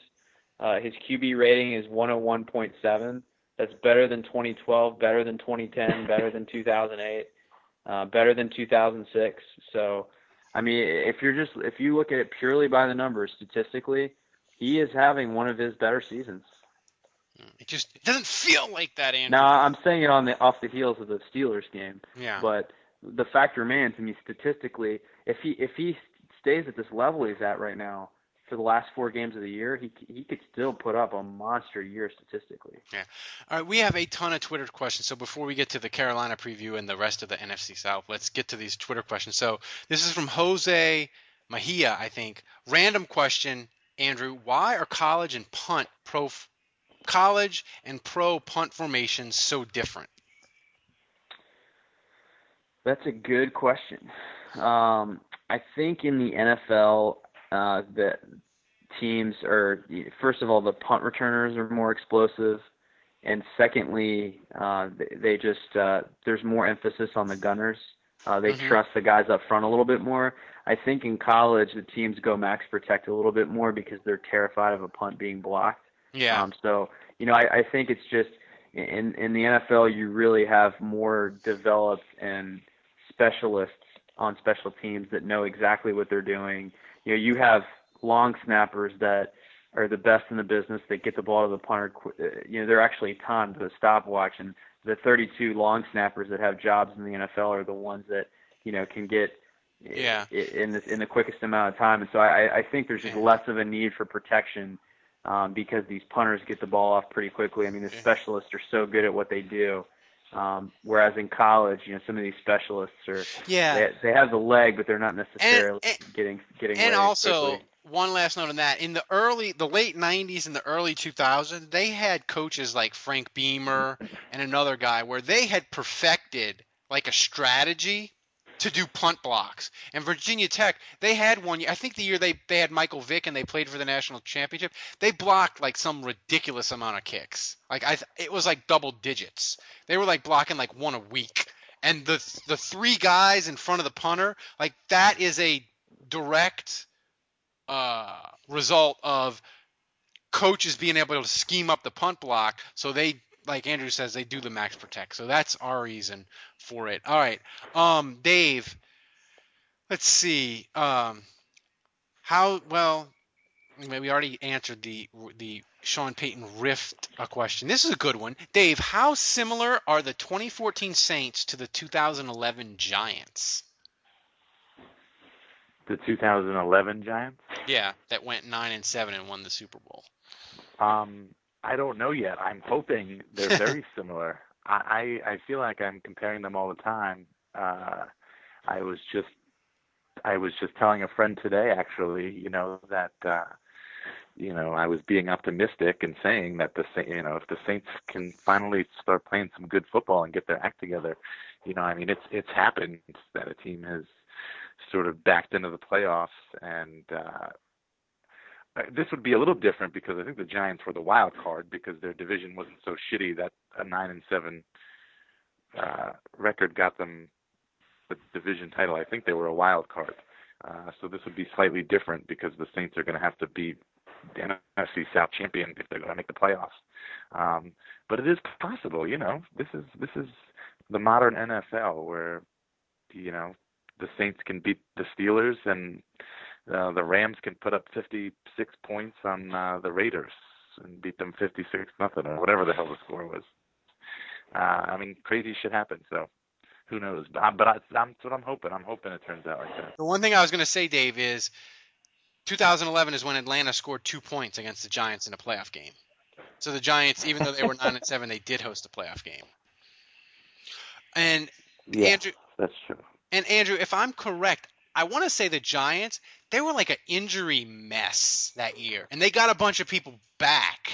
Uh, his QB rating is 101.7. That's better than 2012, better than 2010, better than 2008, uh, better than 2006. So, I mean, if you're just if you look at it purely by the numbers statistically, he is having one of his better seasons. It just it doesn't feel like that, Andrew. Now I'm saying it on the off the heels of the Steelers game. Yeah. But the fact remains, I mean, statistically, if he if he stays at this level he's at right now for the last four games of the year, he he could still put up a monster year statistically. Yeah. All right, we have a ton of Twitter questions. So before we get to the Carolina preview and the rest of the NFC South, let's get to these Twitter questions. So this is from Jose Mahia, I think. Random question, Andrew. Why are college and punt pro college and pro punt formations so different? That's a good question. Um, I think in the NFL, uh, the teams are first of all the punt returners are more explosive, and secondly, uh, they, they just uh, there's more emphasis on the gunners. Uh, they Mhm. trust the guys up front a little bit more. I think in college the teams go max protect a little bit more because they're terrified of a punt being blocked. Yeah. Um, so you know, I, I think it's just in in the NFL you really have more developed and specialists on special teams that know exactly what they're doing. You know, you have long snappers that are the best in the business that get the ball to the punter. uh, You know, they're actually timed to a stopwatch, and the 32 long snappers that have jobs in the NFL are the ones that you know can get Yeah. in the in the quickest amount of time. And so I, I think there's just less of a need for protection um, because these punters get the ball off pretty quickly. I mean, the specialists are so good at what they do. Um, whereas in college, you know, some of these specialists are Yeah. they, they have the leg, but they're not necessarily getting getting and also quickly. one last note on that in the early the late 90s and the early 2000s they had coaches like frank beamer and another guy where they had perfected like a strategy to do punt blocks. And virginia tech they had one i think the year they, they had michael vick and they played for the national championship they blocked like some ridiculous amount of kicks. Like i it was like double digits. They were like blocking like one a week. And the the three guys in front of the punter like that is a direct uh, result of coaches being able to scheme up the punt block so they like andrew says they do the max protect so that's our reason for it all right um dave let's see um how well maybe we already answered the the Sean Payton rift a question. This is a good one. Dave, how similar are the 2014 Saints to the 2011 Giants? The 2011 Giants. Yeah, that went 9 and 7 and won the Super Bowl. Um, I don't know yet. I'm hoping they're very similar. I, I I feel like I'm comparing them all the time. Uh, I was just I was just telling a friend today, actually, you know, that uh, you know, I was being optimistic and saying that the Sa- you know if the Saints can finally start playing some good football and get their act together, you know, I mean it's it's happened that a team has sort of backed into the playoffs and. uh this would be a little different because I think the Giants were the wild card because their division wasn't so shitty that a nine and seven uh, record got them the division title. I think they were a wild card. Uh, so this would be slightly different because the Saints are going to have to beat the NFC South champion if they're going to make the playoffs. Um, but it is possible, you know. This is this is the modern NFL where you know the Saints can beat the Steelers and uh, the Rams can put up 56 points on uh, the Raiders and beat them 56 nothing or whatever the hell the score was. Uh, I mean, crazy shit happens. So who knows? But, I'm, but I, I'm, that's what I'm hoping. I'm hoping it turns out like that. The one thing I was going to say, Dave, is 2011 is when Atlanta scored two points against the Giants in a playoff game. So the Giants, even though they were nine and seven, they did host a playoff game. And yeah, Andrew, that's true. And Andrew, if I'm correct, I want to say the Giants they were like an injury mess that year, and they got a bunch of people back.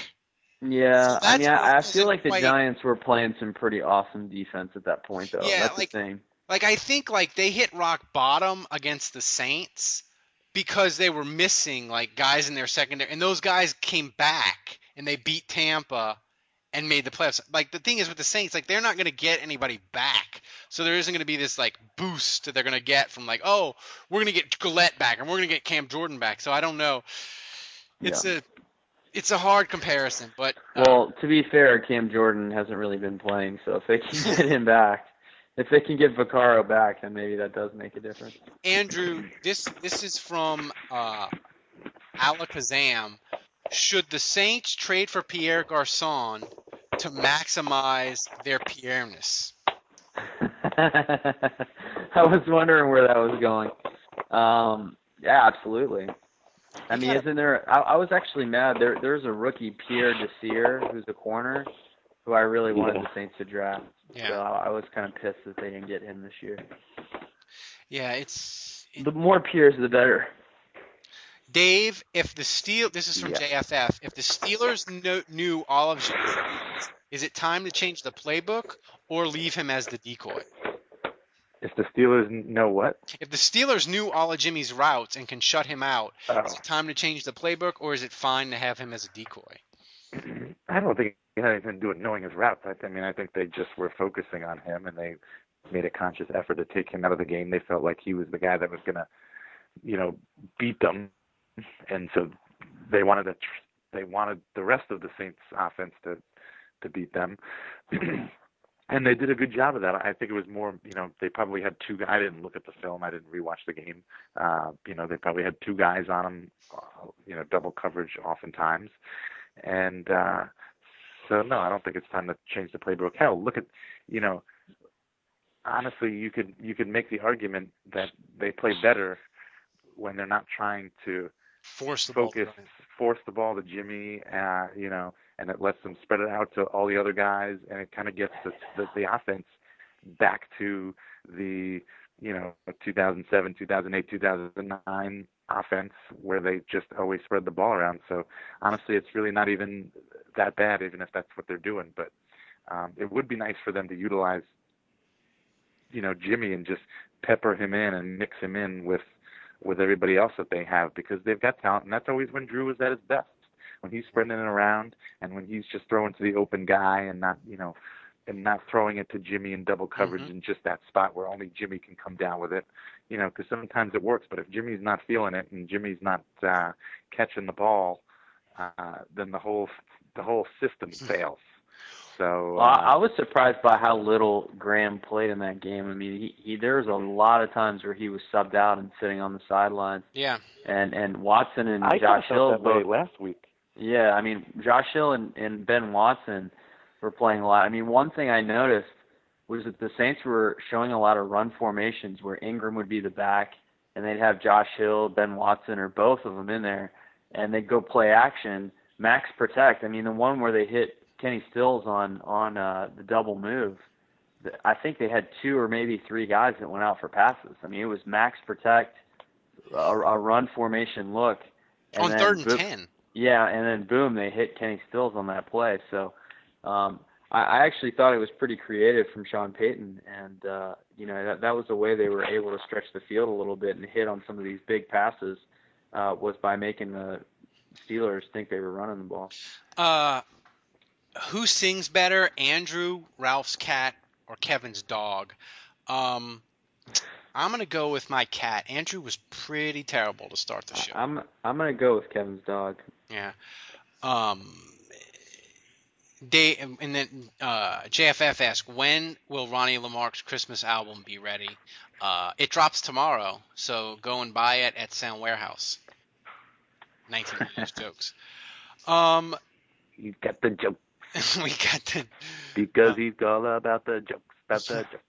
Yeah, So I mean, I, I feel like the quite- Giants were playing some pretty awesome defense at that point, though. Yeah, That's like- the thing. Like I think like they hit rock bottom against the Saints because they were missing like guys in their secondary, and those guys came back and they beat Tampa and made the playoffs. Like the thing is with the Saints, like they're not going to get anybody back, so there isn't going to be this like boost that they're going to get from like oh we're going to get Galette back and we're going to get Cam Jordan back. So I don't know. It's a it's a hard comparison, but uh, Well, to be fair, Cam Jordan hasn't really been playing, so if they can get him back, if they can get Vaccaro back, then maybe that does make a difference. Andrew, this this is from uh, Alakazam. Should the Saints trade for Pierre Garcon to maximize their Pierre-ness? I was wondering where that was going. Um, yeah, absolutely. I mean, isn't there? I, I was actually mad. There, there's a rookie, Pierre Desir, who's a corner, who I really wanted Yeah. the Saints to draft. Yeah. So I, I was kind of pissed that they didn't get him this year. Yeah, it's The more Pierres, the better. Dave. If the Steel, this is from Yeah. JFF. If the Steelers knew all of is it time to change the playbook or leave him as the decoy? If the Steelers know what? If the Steelers knew all of Jimmy's routes and can shut him out, Oh. is it time to change the playbook or is it fine to have him as a decoy? I don't think it had anything to do with knowing his routes. I, I mean, I think they just were focusing on him, and they made a conscious effort to take him out of the game. They felt like he was the guy that was going to, you know, beat them, and so they wanted to. Tr- they wanted the rest of the Saints' offense to to beat them. And they did a good job of that. I think it was more, you know, they probably had two guys. I didn't look at the film. I didn't rewatch the game. Uh, you know, they probably had two guys on them, uh, you know, double coverage oftentimes. And uh, so, no, I don't think it's time to change the playbook. Hell, look at, you know, honestly, you could you could make the argument that they play better when they're not trying to Force the ball. force the ball to Jimmy, uh, you know, and it lets them spread it out to all the other guys, and it kind of gets the, the the offense back to the you know 2007, 2008, 2009 offense where they just always spread the ball around. So honestly, it's really not even that bad, even if that's what they're doing. But um, it would be nice for them to utilize, you know, Jimmy and just pepper him in and mix him in with with everybody else that they have because they've got talent, and that's always when Drew is at his best. When he's spreading it around and when he's just throwing to the open guy and not, you know, and not throwing it to Jimmy in double coverage in just that spot where only Jimmy can come down with it, you know, because sometimes it works. But if Jimmy's not feeling it and Jimmy's not uh, catching the ball, uh, then the whole the whole system fails. So Well, I I uh, was surprised by how little Graham played in that game. I mean, he, he there was a lot of times where he was subbed out and sitting on the sidelines, Yeah. and and Watson and I Josh Hill both. last week. Yeah, I mean, Josh Hill and, and Ben Watson were playing a lot. I mean, one thing I noticed was that the Saints were showing a lot of run formations where Ingram would be the back, and they'd have Josh Hill, Ben Watson, or both of them in there, and they'd go play action, max protect. I mean, the one where they hit Kenny Stills on on uh, the double move, I think they had two or maybe three guys that went out for passes. I mean, it was max protect, a, a run formation look. And On third and 10. Yeah, and then boom, they hit Kenny Stills on that play. So um, I, I actually thought it was pretty creative from Sean Payton, and uh, you know that that was the way they were able to stretch the field a little bit and hit on some of these big passes uh, was by making the Steelers think they were running the ball. Uh, who sings better, Andrew, Ralph's cat, or Kevin's dog? Um, I'm gonna go with my cat. Andrew was pretty terrible to start the show. I'm I'm gonna go with Kevin's dog. Yeah. Um. They and then uh, JFF asked when will Ronnie Lamarque's Christmas album be ready? Uh, it drops tomorrow, so go and buy it at Sound Warehouse. 19 jokes. Um, You got the joke we got the. because he's all about the jokes, about the jokes.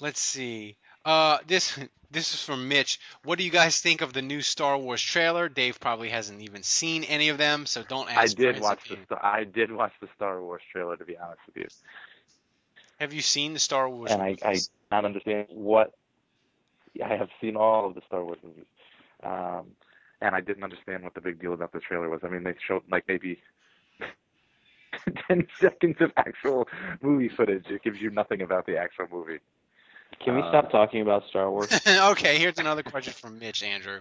Let's see. Uh, this this is from Mitch. What do you guys think of the new Star Wars trailer? Dave probably hasn't even seen any of them, so don't ask. I did watch the. Star- I did watch the Star Wars trailer to be honest with you, Have you seen the Star Wars? and I I not understand what I have seen all of the Star Wars movies, um, and I didn't understand what the big deal about the trailer was. I mean, they showed like maybe. 10 seconds of actual movie footage. It gives you nothing about the actual movie. Can we Uh, stop talking about Star Wars? okay, here's another question from Mitch Andrew.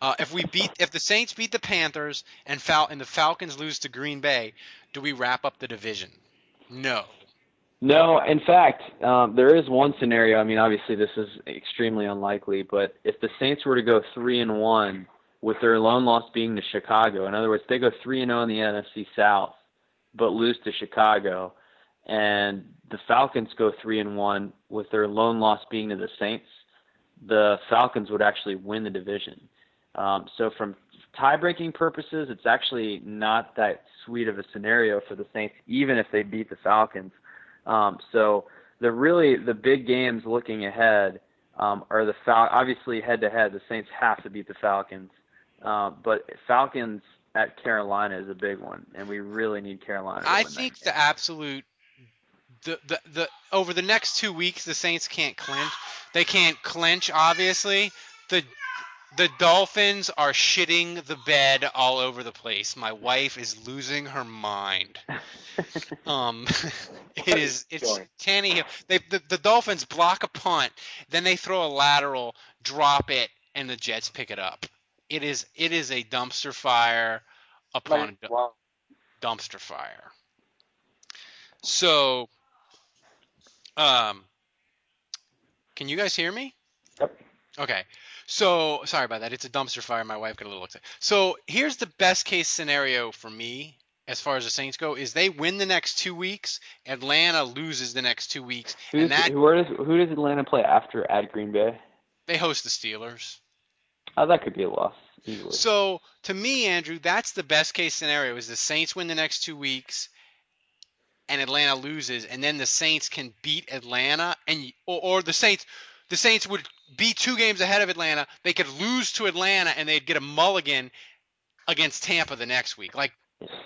Uh, if we beat, if the Saints beat the Panthers and Fal- and the Falcons lose to Green Bay, do we wrap up the division? No. No, in fact, um, there is one scenario. I mean, obviously this is extremely unlikely, but if the Saints were to go three and one with their lone loss being to Chicago, in other words, they go three and zero in the NFC South, but lose to Chicago, and the Falcons go three and one with their lone loss being to the Saints, the Falcons would actually win the division. Um, so from tie-breaking purposes, it's actually not that sweet of a scenario for the Saints, even if they beat the Falcons. Um, so the really the big games looking ahead um, are the Fal- obviously head-to-head. The Saints have to beat the Falcons, uh, but Falcons at Carolina is a big one, and we really need Carolina. I think the absolute the, the the over the next two weeks the Saints can't clinch. They can't clinch obviously. The the Dolphins are shitting the bed all over the place. My wife is losing her mind. Um, it is it's. Tannehill. They the, the Dolphins block a punt, then they throw a lateral, drop it, and the Jets pick it up. It is it is a dumpster fire upon du- dumpster fire. So, um, can you guys hear me? Yep. Okay. So sorry about that. It's a dumpster fire. My wife got a little upset. So here's the best case scenario for me as far as the Saints go: is they win the next two weeks, Atlanta loses the next two weeks, Who's, and that who, where does who does Atlanta play after at Green Bay? they host the Steelers. Oh, that could be a loss easily. So to me, Andrew, that's the best case scenario: is the Saints win the next two weeks, and Atlanta loses, and then the Saints can beat Atlanta, and or, or the Saints, the Saints would be two games ahead of Atlanta. They could lose to Atlanta, and they'd get a mulligan against Tampa the next week. Like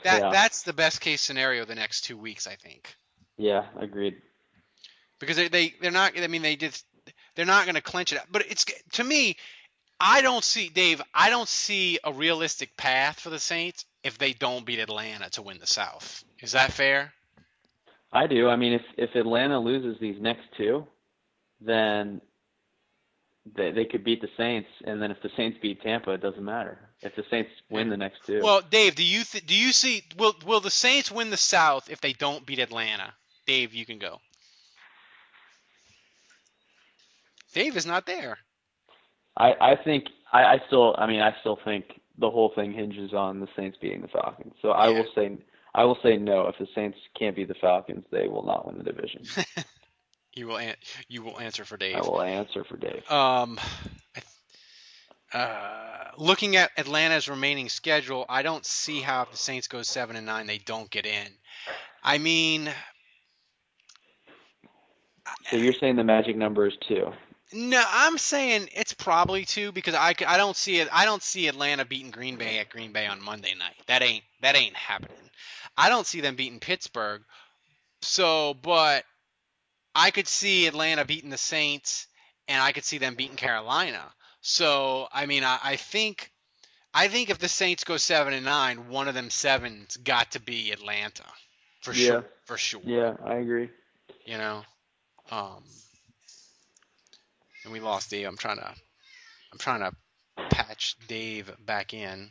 that. yeah, That's the best case scenario the next two weeks, I think, yeah, agreed. because they, they they're not. I mean, they just they're not going to clinch it. But it's to me. I don't see Dave. I don't see a realistic path for the Saints if they don't beat Atlanta to win the South. Is that fair? I do. I mean, if if Atlanta loses these next two, then they they could beat the Saints, and then if the Saints beat Tampa, it doesn't matter. If the Saints win the next two, Well, Dave, do you th- do you see will will the Saints win the South if they don't beat Atlanta? Dave, you can go. Dave is not there. I I think I, I still I mean I still think the whole thing hinges on the Saints beating the Falcons. So I will say I will say no. If the Saints can't beat the Falcons, they will not win the division. You will an- you will answer for Dave. I will answer for Dave. Um, uh, looking at Atlanta's remaining schedule, I don't see how if the Saints go seven and nine, they don't get in. I mean, So you're saying the magic number is two? no, I'm saying it's probably two because I, I don't see it. I don't see Atlanta beating Green Bay at Green Bay on Monday night. That ain't that ain't happening. I don't see them beating Pittsburgh. So, but I could see Atlanta beating the Saints, and I could see them beating Carolina. So, I mean, I, I think I think if the Saints go seven and nine, one of them sevens got to be Atlanta, for Yeah. sure. For sure. Yeah, I agree. You know, um, and we lost Dave. I'm trying to, I'm trying to patch Dave back in.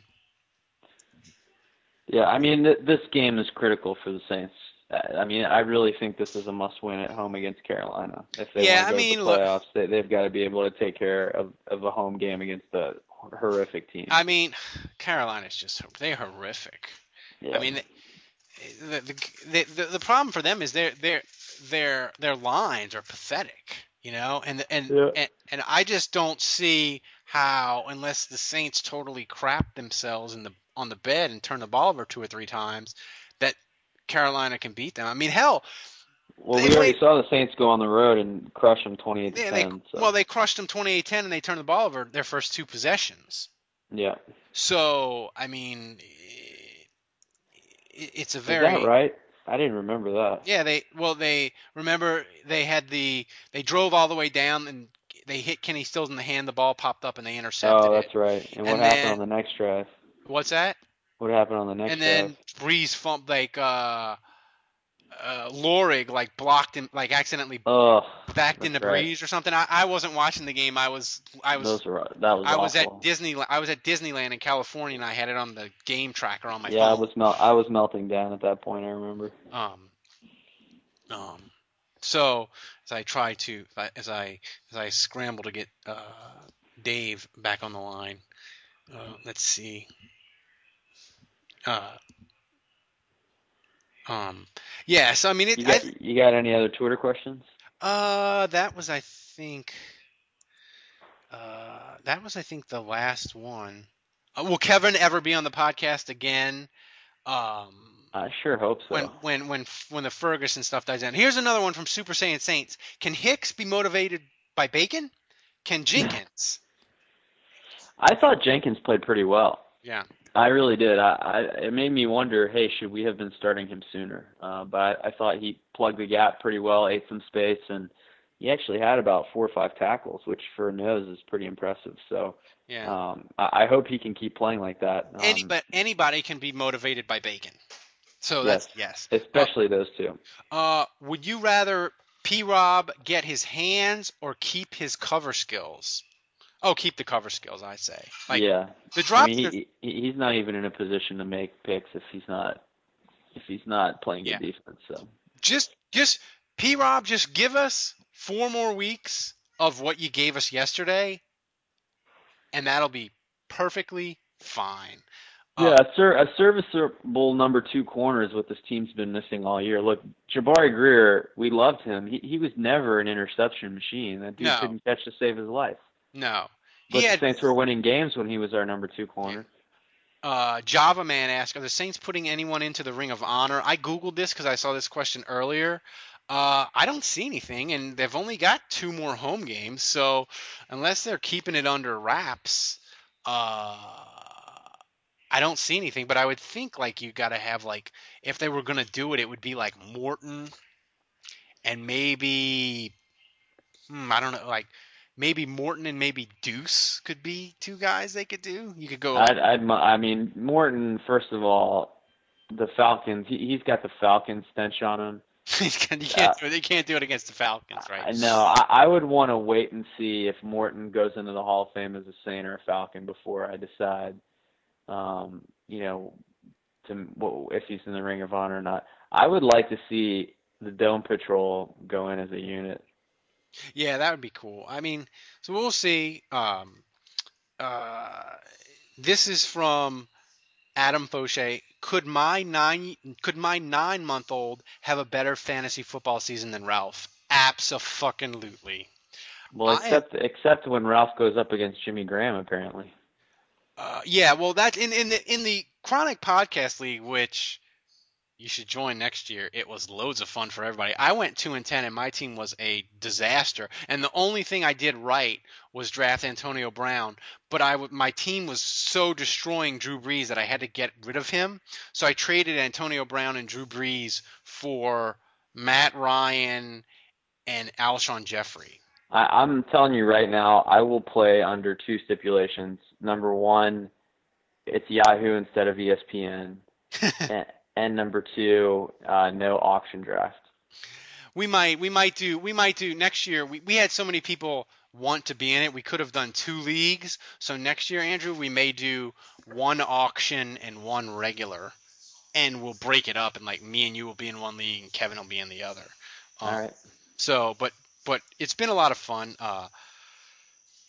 Yeah, I mean th- this game is critical for the Saints. Uh, I mean, I really think this is a must-win at home against Carolina. If they Yeah, want to I go mean, to the look- playoffs, they, they've got to be able to take care of, of a home game against a horrific team. I mean, Carolina's just they're horrific. Yeah. I mean, the, the, the, the, the problem for them is their their their their lines are pathetic, you know, and and, Yeah. and and I just don't see how unless the Saints totally crap themselves in the on the bed and turn the ball over two or three times that Carolina can beat them. I mean, hell, well, they we already played- saw the Saints go on the road and crush them 28 to yeah, they 10. So. well they crushed them 28-10 and they turned the ball over their first two possessions. yeah. So I mean, it, it's a Is very that right? I didn't remember that. Yeah, they well they remember they had the they drove all the way down and they hit Kenny Stills in the hand. The ball popped up and they intercepted Oh, it. that's right. And, what And happened on the next drive? What's that? What happened on the next and then drive? Brees fump like uh uh Lorig like blocked him like accidentally Oh, backed into right. Brees or something. I, I wasn't watching the game. I was I was Those were that was I was at Disney I was at Disneyland in California and I had it on the game tracker on my phone. yeah, I was mel- I was melting down at that point. I remember. Um, um, so as I try to, as I as I scramble to get uh, Dave back on the line, uh, let's see. Uh, um, yeah. So I mean, it. You I, got you got any other Twitter questions? uh, that was I think. Uh, that was I think the last one. Uh, will Kevin ever be on the podcast again? Um, I sure hope so. when when when when the Ferguson stuff dies down. Here's another one from Super Saiyan Saints. Can Hicks be motivated by bacon? Can Jenkins? I thought Jenkins played pretty well. yeah. I really did. I, I it made me wonder, hey, should we have been starting him sooner? Uh, but I, I thought he plugged the gap pretty well, ate some space, and he actually had about four or five tackles, which for a nose is pretty impressive. So Yeah. um, I, I hope he can keep playing like that. Um, Any but anybody can be motivated by bacon. So that's yes. especially those two. Uh, would you rather P Rob get his hands or keep his cover skills? Oh, keep the cover skills, I say. Like yeah, the drop. I mean, he, he he's not even in a position to make picks if he's not if he's not playing good Yeah. defense. So just just P Rob, just give us four more weeks of what you gave us yesterday, and that'll be perfectly fine. Yeah, uh, a, ser- a serviceable number two corner is what this team's been missing all year. Look, Jabari Greer, we loved him. He he was never an interception machine. That dude No. couldn't catch to save his life. No, But he the Saints were winning games when he was our number two corner. uh, Java Man asked, "Are the Saints putting anyone into the Ring of Honor?" I googled this because I saw this question earlier. Uh, I don't see anything, and they've only got two more home games, so unless they're keeping it under wraps, uh, I don't see anything. But I would think like you got to have like if they were gonna do it, it would be like Morton, and maybe hmm, I don't know, like maybe Morton and maybe Deuce could be two guys they could do. You could go. I'd, I'd, I mean, Morton. First of all, the Falcons. He, he's got the Falcon stench on him. you can't, you can't do it. You can't do it against the Falcons, right? No. I, I would want to wait and see if Morton goes into the Hall of Fame as a Saint or a Falcon before I decide, um, you know, to if he's in the Ring of Honor or not. I would like to see the Dome Patrol go in as a unit. Yeah, that would be cool. I mean, so we'll see. Um, uh, this is from Adam Fauché. Could my nine could my nine month old have a better fantasy football season than Ralph? Absolutely. Well, I- except except when Ralph goes up against Jimmy Graham, apparently. Uh, yeah, well, that in in the in the Chronic Podcast League, which you should join next year. It was loads of fun for everybody. I went two and ten, and my team was a disaster. And the only thing I did right was draft Antonio Brown. But I w- my team was so destroying Drew Brees that I had to get rid of him. So I traded Antonio Brown and Drew Brees for Matt Ryan and Alshon Jeffery. I, I'm telling you right now, I will play under two stipulations. Number one, it's Yahoo instead of ESPN, and, and number two, uh, no auction draft. We might we might do we might do next year. We we had so many people want to be in it. We could have done two leagues. So next year, Andrew, we may do one auction and one regular, and we'll break it up. And like me and you will be in one league, and Kevin will be in the other. Um, All right. So, but but it's been a lot of fun. Uh,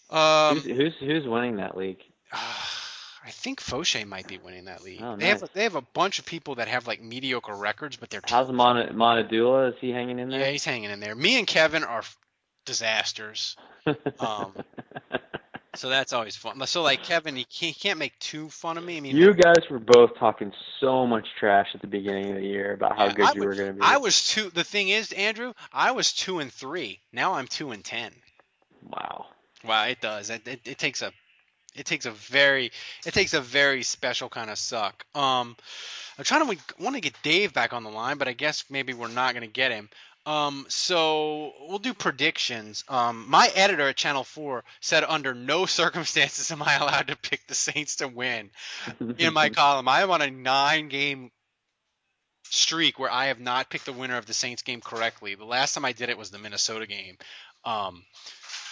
um, who's, who's who's winning that league? I think Fauché might be winning that league. Oh, They have they have a bunch of people that have like mediocre records, but they're How's Mon- Monadula? Is he hanging in there? yeah, he's hanging in there. Me and Kevin are disasters. Um, so that's always fun. So like Kevin, he can't, he can't make too fun of me. I mean, You guys were both talking so much trash at the beginning of the year about how Yeah, good I you would- were going to be. I was two. The thing is, Andrew, I was two and three. Now I'm two and ten. Wow. Wow, it does. It, it, it takes a it takes a very it takes a very special kind of suck. Um, I'm trying to want to get Dave back on the line, but I guess maybe we're not going to get him. Um, so we'll do predictions. Um, my editor at Channel Four said under no circumstances am I allowed to pick the Saints to win. In my column, I am on a nine-game streak where I have not picked the winner of the Saints game correctly. The last time I did it was the Minnesota game. Um,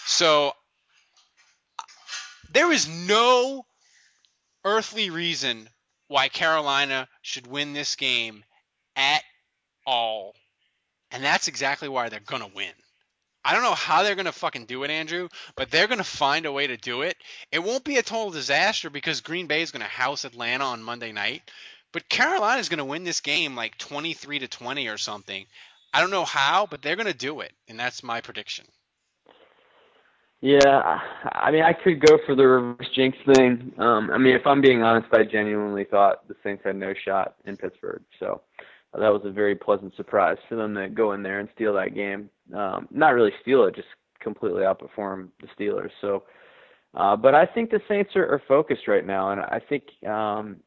so there is no earthly reason why Carolina should win this game at all. And that's exactly why they're going to win. I don't know how they're going to fucking do it, Andrew, but they're going to find a way to do it. It won't be a total disaster because Green Bay is going to house Atlanta on Monday night, but Carolina is going to win this game like 23 to 20 or something. I don't know how, but they're going to do it, and that's my prediction. Yeah, I mean, I could go for the reverse jinx thing. Um, I mean, if I'm being honest, I genuinely thought the Saints had no shot in Pittsburgh. So uh, that was a very pleasant surprise for them to go in there and steal that game. Um, not really steal it, just completely outperform the Steelers. So, uh, but I think the Saints are, are focused right now, and I think um,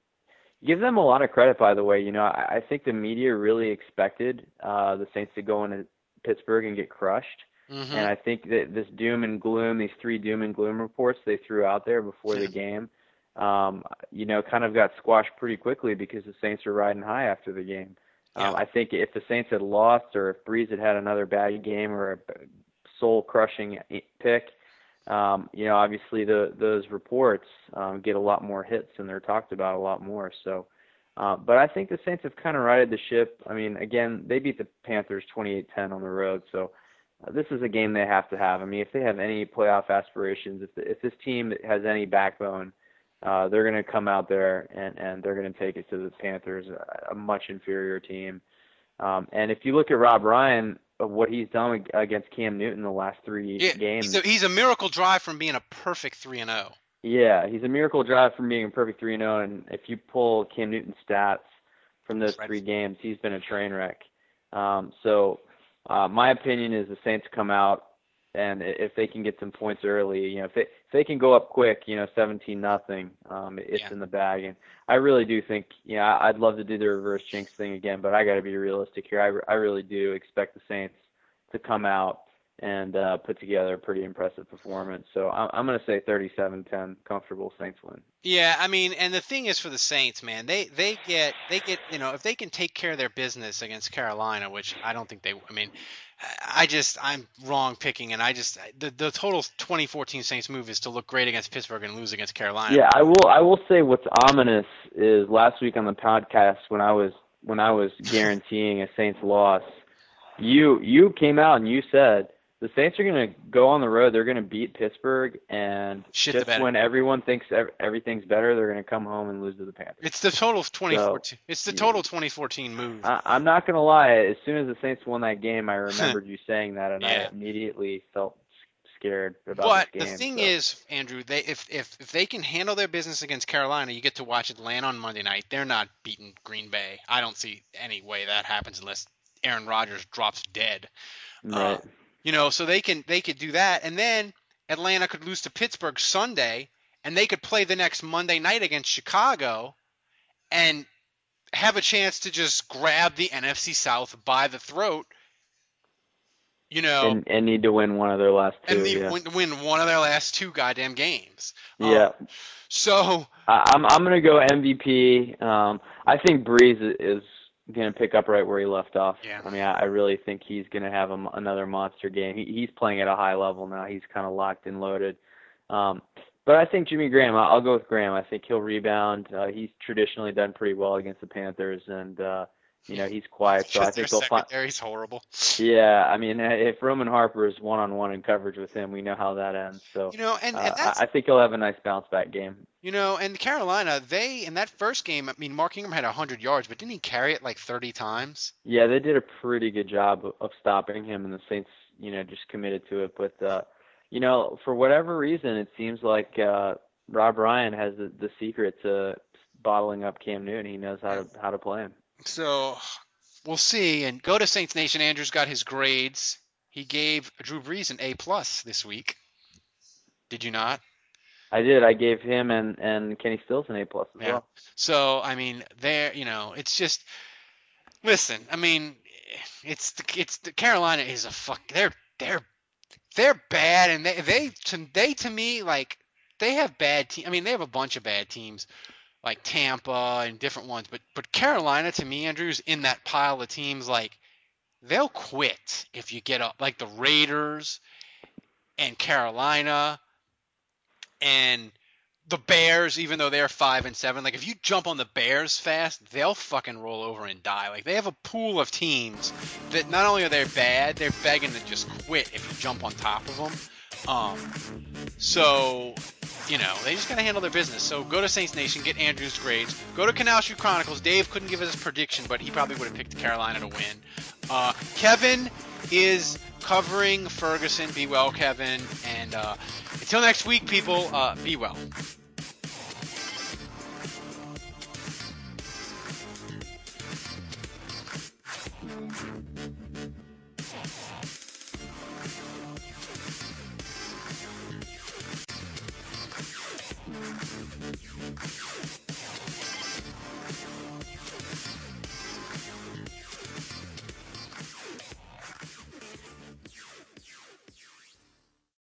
give them a lot of credit. By the way, you know, I, I think the media really expected uh, the Saints to go into Pittsburgh and get crushed. Mhm. And I think that this doom and gloom, these three doom and gloom reports they threw out there before the game, um, you know, kind of got squashed pretty quickly because the Saints were riding high after the game. Um, I think if the Saints had lost or if Brees had had another bad game or a soul crushing pick, um, you know, obviously the, those reports um, get a lot more hits and they're talked about a lot more. So, uh, but I think the Saints have kind of righted the ship. I mean, again, they beat the Panthers 28-10 on the road, so this is a game they have to have. I mean, if they have any playoff aspirations, if the, if this team has any backbone, uh, they're going to come out there and and they're going to take it to the Panthers, a, a much inferior team. Um, and if you look at Rob Ryan, what he's done ag- against Cam Newton the last three Yeah, games, he's a, he's a miracle drive from being a perfect three and oh. zero. yeah, he's a miracle drive from being a perfect 3 and 0. And if you pull Cam Newton's stats from those three games, he's been a train wreck. Um, so, uh, my opinion is the Saints come out, and if they can get some points early, you know, if they, if they can go up quick, you know, 17 nothing, um, it's in the bag. And I really do think, you know, I'd love to do the reverse jinx thing again, but I got to be realistic here. I, I really do expect the Saints to come out and uh, put together a pretty impressive performance. So I'm, I'm going to say 37-10, comfortable Saints win. Yeah, I mean, and the thing is for the Saints, man, they they get they get you know if they can take care of their business against Carolina, which I don't think they. I mean, I just I'm wrong picking, and I just the the total 2014 Saints move is to look great against Pittsburgh and lose against Carolina. Yeah, I will. I will say what's ominous is last week on the podcast when I was when I was guaranteeing a Saints loss, you you came out and you said the Saints are going to go on the road. They're going to beat Pittsburgh, and Shit just when everyone thinks everything's better, they're going to come home and lose to the Panthers. It's the total of 2014. it's the total 2014 move. I, I'm not going to lie. As soon as the Saints won that game, I remembered you saying that, and I immediately felt scared about it. But this the thing so. is, Andrew, they if, if if they can handle their business against Carolina, you get to watch Atlanta on Monday night. They're not beating Green Bay. I don't see any way that happens unless Aaron Rodgers drops dead. right. Um, You know, so they can they could do that, and then Atlanta could lose to Pittsburgh Sunday, and they could play the next Monday night against Chicago, and have a chance to just grab the NFC South by the throat. You know, and, and need to win one of their last two. and yeah. win, win one of their last two goddamn games. Um, yeah. So I, I'm I'm gonna go MVP. Um, I think Brees is gonna pick up right where he left off. Yeah. I mean, I, I really think he's gonna have a, another monster game. He, he's playing at a high level now. He's kind of locked and loaded. Um, but I think Jimmy Graham. I'll, I'll go with Graham. I think he'll rebound. Uh, he's traditionally done pretty well against the Panthers, and uh, you know he's quiet. So I think they'll find. secondary's horrible. Yeah, I mean, if Roman Harper is one on one in coverage with him, we know how that ends. So You know, and, uh, and that's I think he'll have a nice bounce back game. You know, and Carolina, they in that first game, I mean, Mark Ingram had 100 yards, but didn't he carry it like 30 times? Yeah, they did a pretty good job of, of stopping him, and the Saints, you know, just committed to it. But uh, you know, for whatever reason, it seems like uh, Rob Ryan has the, the secret to bottling up Cam Newton. He knows how to how to play him. So we'll see. And go to Saints Nation. Andrew's got his grades. He gave Drew Brees an A plus this week. Did you not? I did. I gave him and and Kenny Stills an A plus as Yeah. well. So I mean, there, you know, it's just. Listen, I mean, it's the, it's the Carolina is a fuck. They're they're they're bad, and they they to they to me like they have bad team. I mean, they have a bunch of bad teams, like Tampa and different ones. But but Carolina to me, Andrews, in that pile of teams, like they'll quit if you get up. Like the Raiders and Carolina and the Bears, even though they're five and seven, like if you jump on the Bears fast, they'll fucking roll over and die. Like they have a pool of teams that not only are they bad, they're begging to just quit if you jump on top of them. Um, so you know they just gotta handle their business. So go to Saints Nation, get Andrew's grades. Go to Canal Street Chronicles. Dave couldn't give us his prediction, but he probably would have picked Carolina to win. Uh, Kevin is covering Ferguson. Be well, Kevin. And uh, until next week, people, uh, be well.